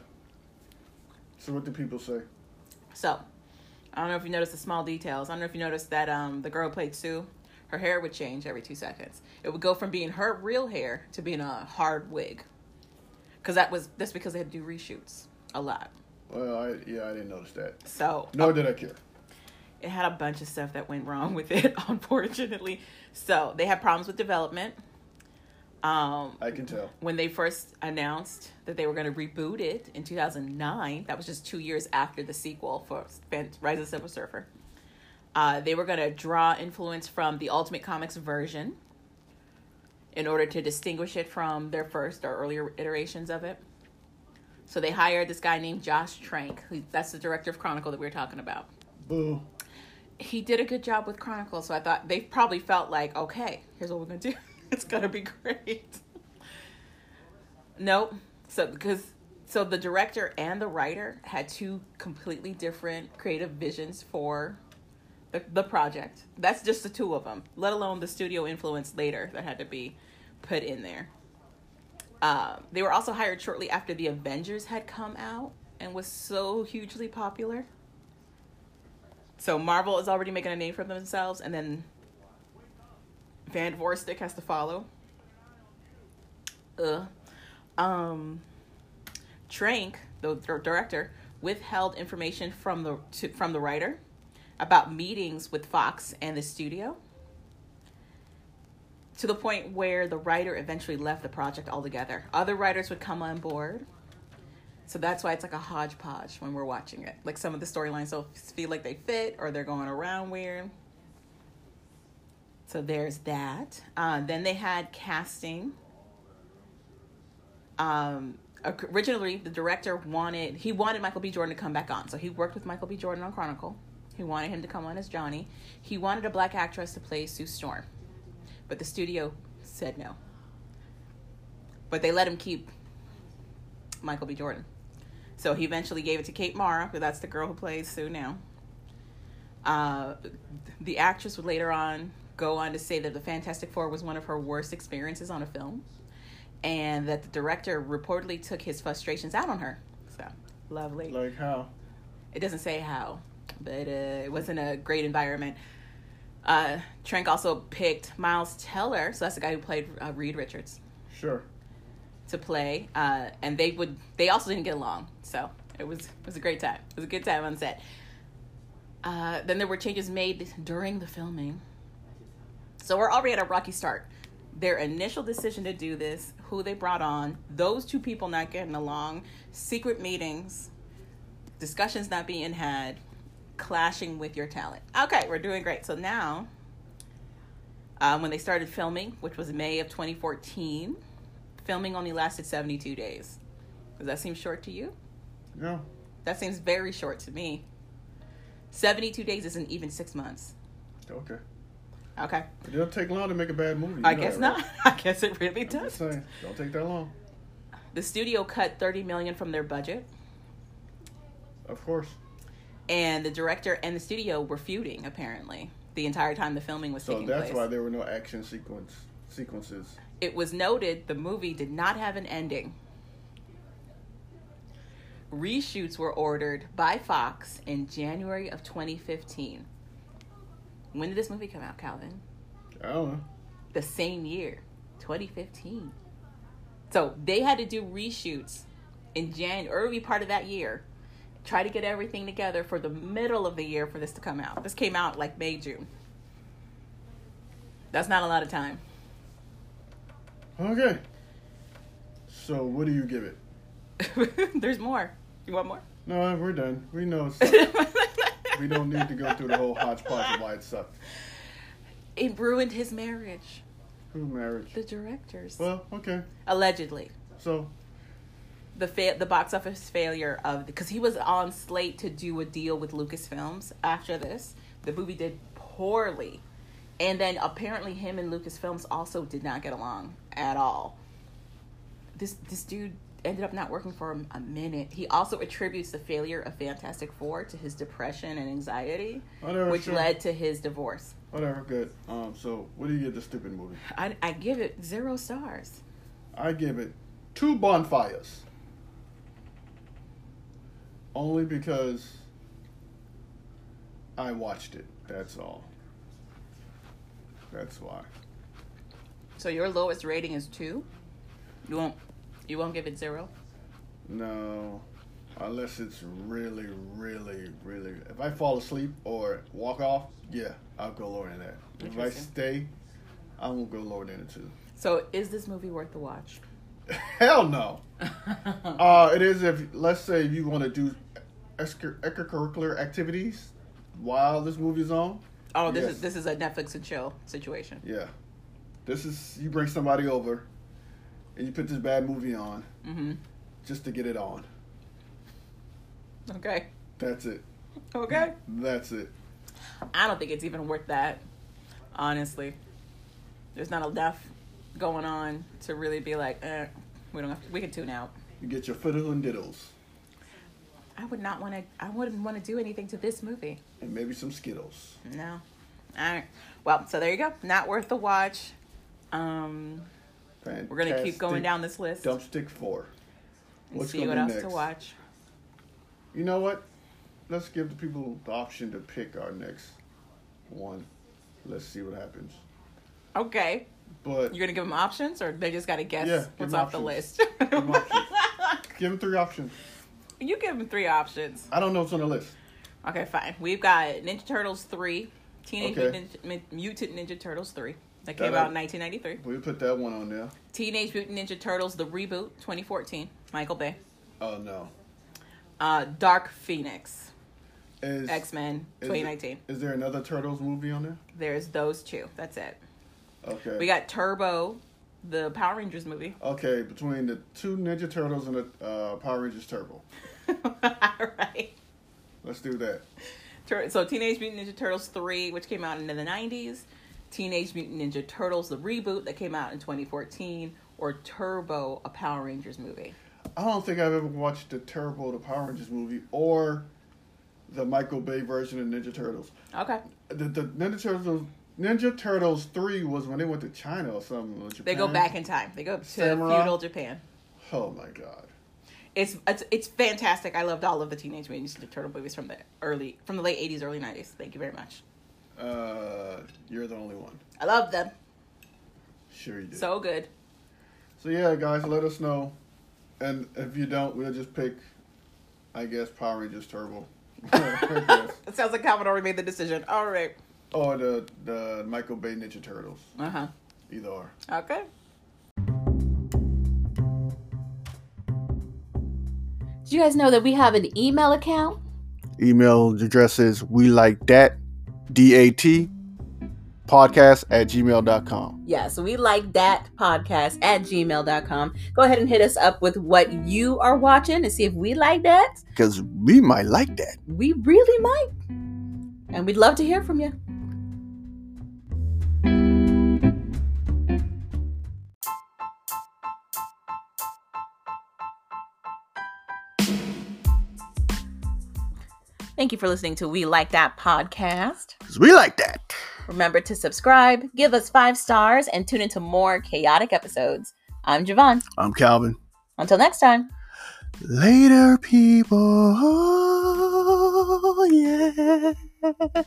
So what do people say? So, I don't know if you noticed the small details. I don't know if you noticed that um, the girl played Sue, her hair would change every two seconds. It would go from being her real hair to being a hard wig. Because that was that's because they had to do reshoots a lot. Well, I, yeah, I didn't notice that. So Nor did I care. it had a bunch of stuff that went wrong with it, unfortunately. So they had problems with development. Um, I can tell. when they first announced that they were going to reboot it in 2009, that was just two years after the sequel for Rise of the Silver Surfer. Uh, they were going to draw influence from the Ultimate Comics version in order to distinguish it from their first or earlier iterations of it. So they hired this guy named Josh Trank. Who, that's the director of Chronicle that we were talking about Boo. he did a good job with Chronicle, so I thought they probably felt like, okay, here's what we're gonna do. it's gonna be great. nope. So because so the director and the writer had two completely different creative visions for the, the project. That's just the two of them, let alone the studio influence later that had to be put in there. Uh, they were also hired shortly after the Avengers had come out and was so hugely popular. So Marvel is already making a name for themselves, and then Fant4stic has to follow. Ugh. Um, Trank, the dir- director, withheld information from the to, from the writer about meetings with Fox and the studio. To the point where the writer eventually left the project altogether. Other writers would come on board. So that's why it's like a hodgepodge when we're watching it. Like some of the storylines don't feel like they fit or they're going around weird. So there's that. Uh, then they had casting. Um, originally, the director wanted he wanted Michael B. Jordan to come back on, so he worked with Michael B. Jordan on Chronicle. He wanted him to come on as Johnny. He wanted a black actress to play Sue Storm, but the studio said no. But they let him keep Michael B. Jordan. So he eventually gave it to Kate Mara, but that's the girl who plays Sue now. Uh, the actress would later on go on to say that the Fantastic Four was one of her worst experiences on a film, and that the director reportedly took his frustrations out on her. So lovely. Like how? It doesn't say how, but uh, it wasn't a great environment. Uh, Trank also picked Miles Teller, so that's the guy who played uh, Reed Richards, Sure. to play, uh, and they would they also didn't get along. So it was it was a great time. It was a good time on set. Uh, then there were changes made during the filming. So we're already at a rocky start. Their initial decision to do this, who they brought on, those two people not getting along, secret meetings, discussions not being had, clashing with your talent. Okay, we're doing great. So now, um, when they started filming, which was May of 2014, filming only lasted 72 days. Does that seem short to you? No. That seems very short to me. 72 days isn't even six months. Okay. Okay. It don't take long to make a bad movie. I guess that, right? not. I guess it really does. Don't take that long. The studio cut 30 million from their budget, Of course. and the director and the studio were feuding apparently the entire time the filming was So taking that's why there were no action sequence sequences. it was noted the movie did not have an ending. Reshoots were ordered by Fox in January of 2015. When did this movie come out, Calvin? I don't know. The same year, 2015. So they had to do reshoots in Jan early part of that year. Try to get everything together for the middle of the year for this to come out. This came out like May, June. That's not a lot of time. Okay. So what do you give it? There's more. You want more? No, we're done. We know. we don't need to go through the whole hodgepodge of why it sucked. It ruined his marriage. Who marriage? The directors. Well, okay. Allegedly. So the fa- the box office failure of because he was on slate to do a deal with Lucasfilms after this. The movie did poorly, and then apparently him and Lucasfilms also did not get along at all. This this dude ended up not working for a minute. He also attributes the failure of Fantastic Four to his depression and anxiety, Whatever, which sure. led to his divorce. Whatever, good. Um, so what do you give the stupid movie? I, I give it zero stars. I give it two bonfires. Only because I watched it. That's all. That's why. So your lowest rating is two. You won't you won't give it zero. No, unless it's really, really, really. If I fall asleep or walk off, yeah, I'll go lower than that. If I stay, I won't go lower than a two. So is this movie worth the watch? Hell no. Uh, it is if let's say if you want to do extra- extracurricular activities while this movie's on. oh, this Yes. is this is a Netflix and chill situation. Yeah, this is you bring somebody over, and you put this bad movie on Mm-hmm. just to get it on. Okay. That's it. Okay. That's it. I don't think it's even worth that. Honestly, there's not enough going on to really be like, eh, we don't have. we can tune out. You get your fiddle and diddles, I would not want to. I wouldn't want to do anything to this movie. and maybe some skittles. No. All right. Well, so there you go. Not worth the watch. Um, we're gonna keep going down this list Dumpstick four. and What's see gonna what be else next? to watch. You know what? Let's give the people the option to pick our next one. Let's see what happens. Okay. But You're gonna give them options, or they just gotta guess Yeah, give what's off the options. list. Give 'em options. give them three options. you give them three options. I don't know what's on the list. Okay, fine. We've got Ninja Turtles three, Teenage Okay. Mutant, Ninja, Mutant Ninja Turtles three. That That came I- out in 1993. We put that one on there. Teenage Mutant Ninja Turtles the reboot 2014. Michael Bay. Oh no. Uh, Dark Phoenix X Men 2019. Is there another Turtles movie on there? There's those two. That's it. Okay. We got Turbo, the Power Rangers movie. Okay, between the two Ninja Turtles and the uh, Power Rangers Turbo. right. Let's do that. Tur- So Teenage Mutant Ninja Turtles 3, which came out in the 90s, Teenage Mutant Ninja Turtles the reboot that came out in 2014, or Turbo, a Power Rangers movie. I don't think I've ever watched the Turbo, the Power Rangers movie, or the Michael Bay version of Ninja Turtles. Okay. The, the Ninja Turtles, Ninja Turtles three was when they went to China or something. or They go back in time. They go to Samurai? feudal Japan. Oh my god. It's, it's it's fantastic. I loved all of the Teenage Mutant Ninja Turtle movies from the early from the late 80s, early 90s. Thank you very much. Uh, you're the only one. I love them. Sure you did. So good. So yeah, guys, let us know. And if you don't, we'll just pick, I guess, Power Rangers Turbo. It sounds like Calvin already made the decision. All right. or the the Michael Bay Ninja Turtles. Uh huh. Either or. Okay. Do you guys know that we have an email account? Email address is we like dat d a t podcast at gmail.com. Yeah, so we like that podcast at gmail.com. Go ahead and hit us up with what you are watching and see if we like that. Because we might like that. We really might. And we'd love to hear from you. Thank you for listening to We Like That podcast. Because we like that. Remember to subscribe, give us five stars, and tune into more chaotic episodes. I'm Javon. I'm Calvin. Until next time. Later, people. Oh, yeah.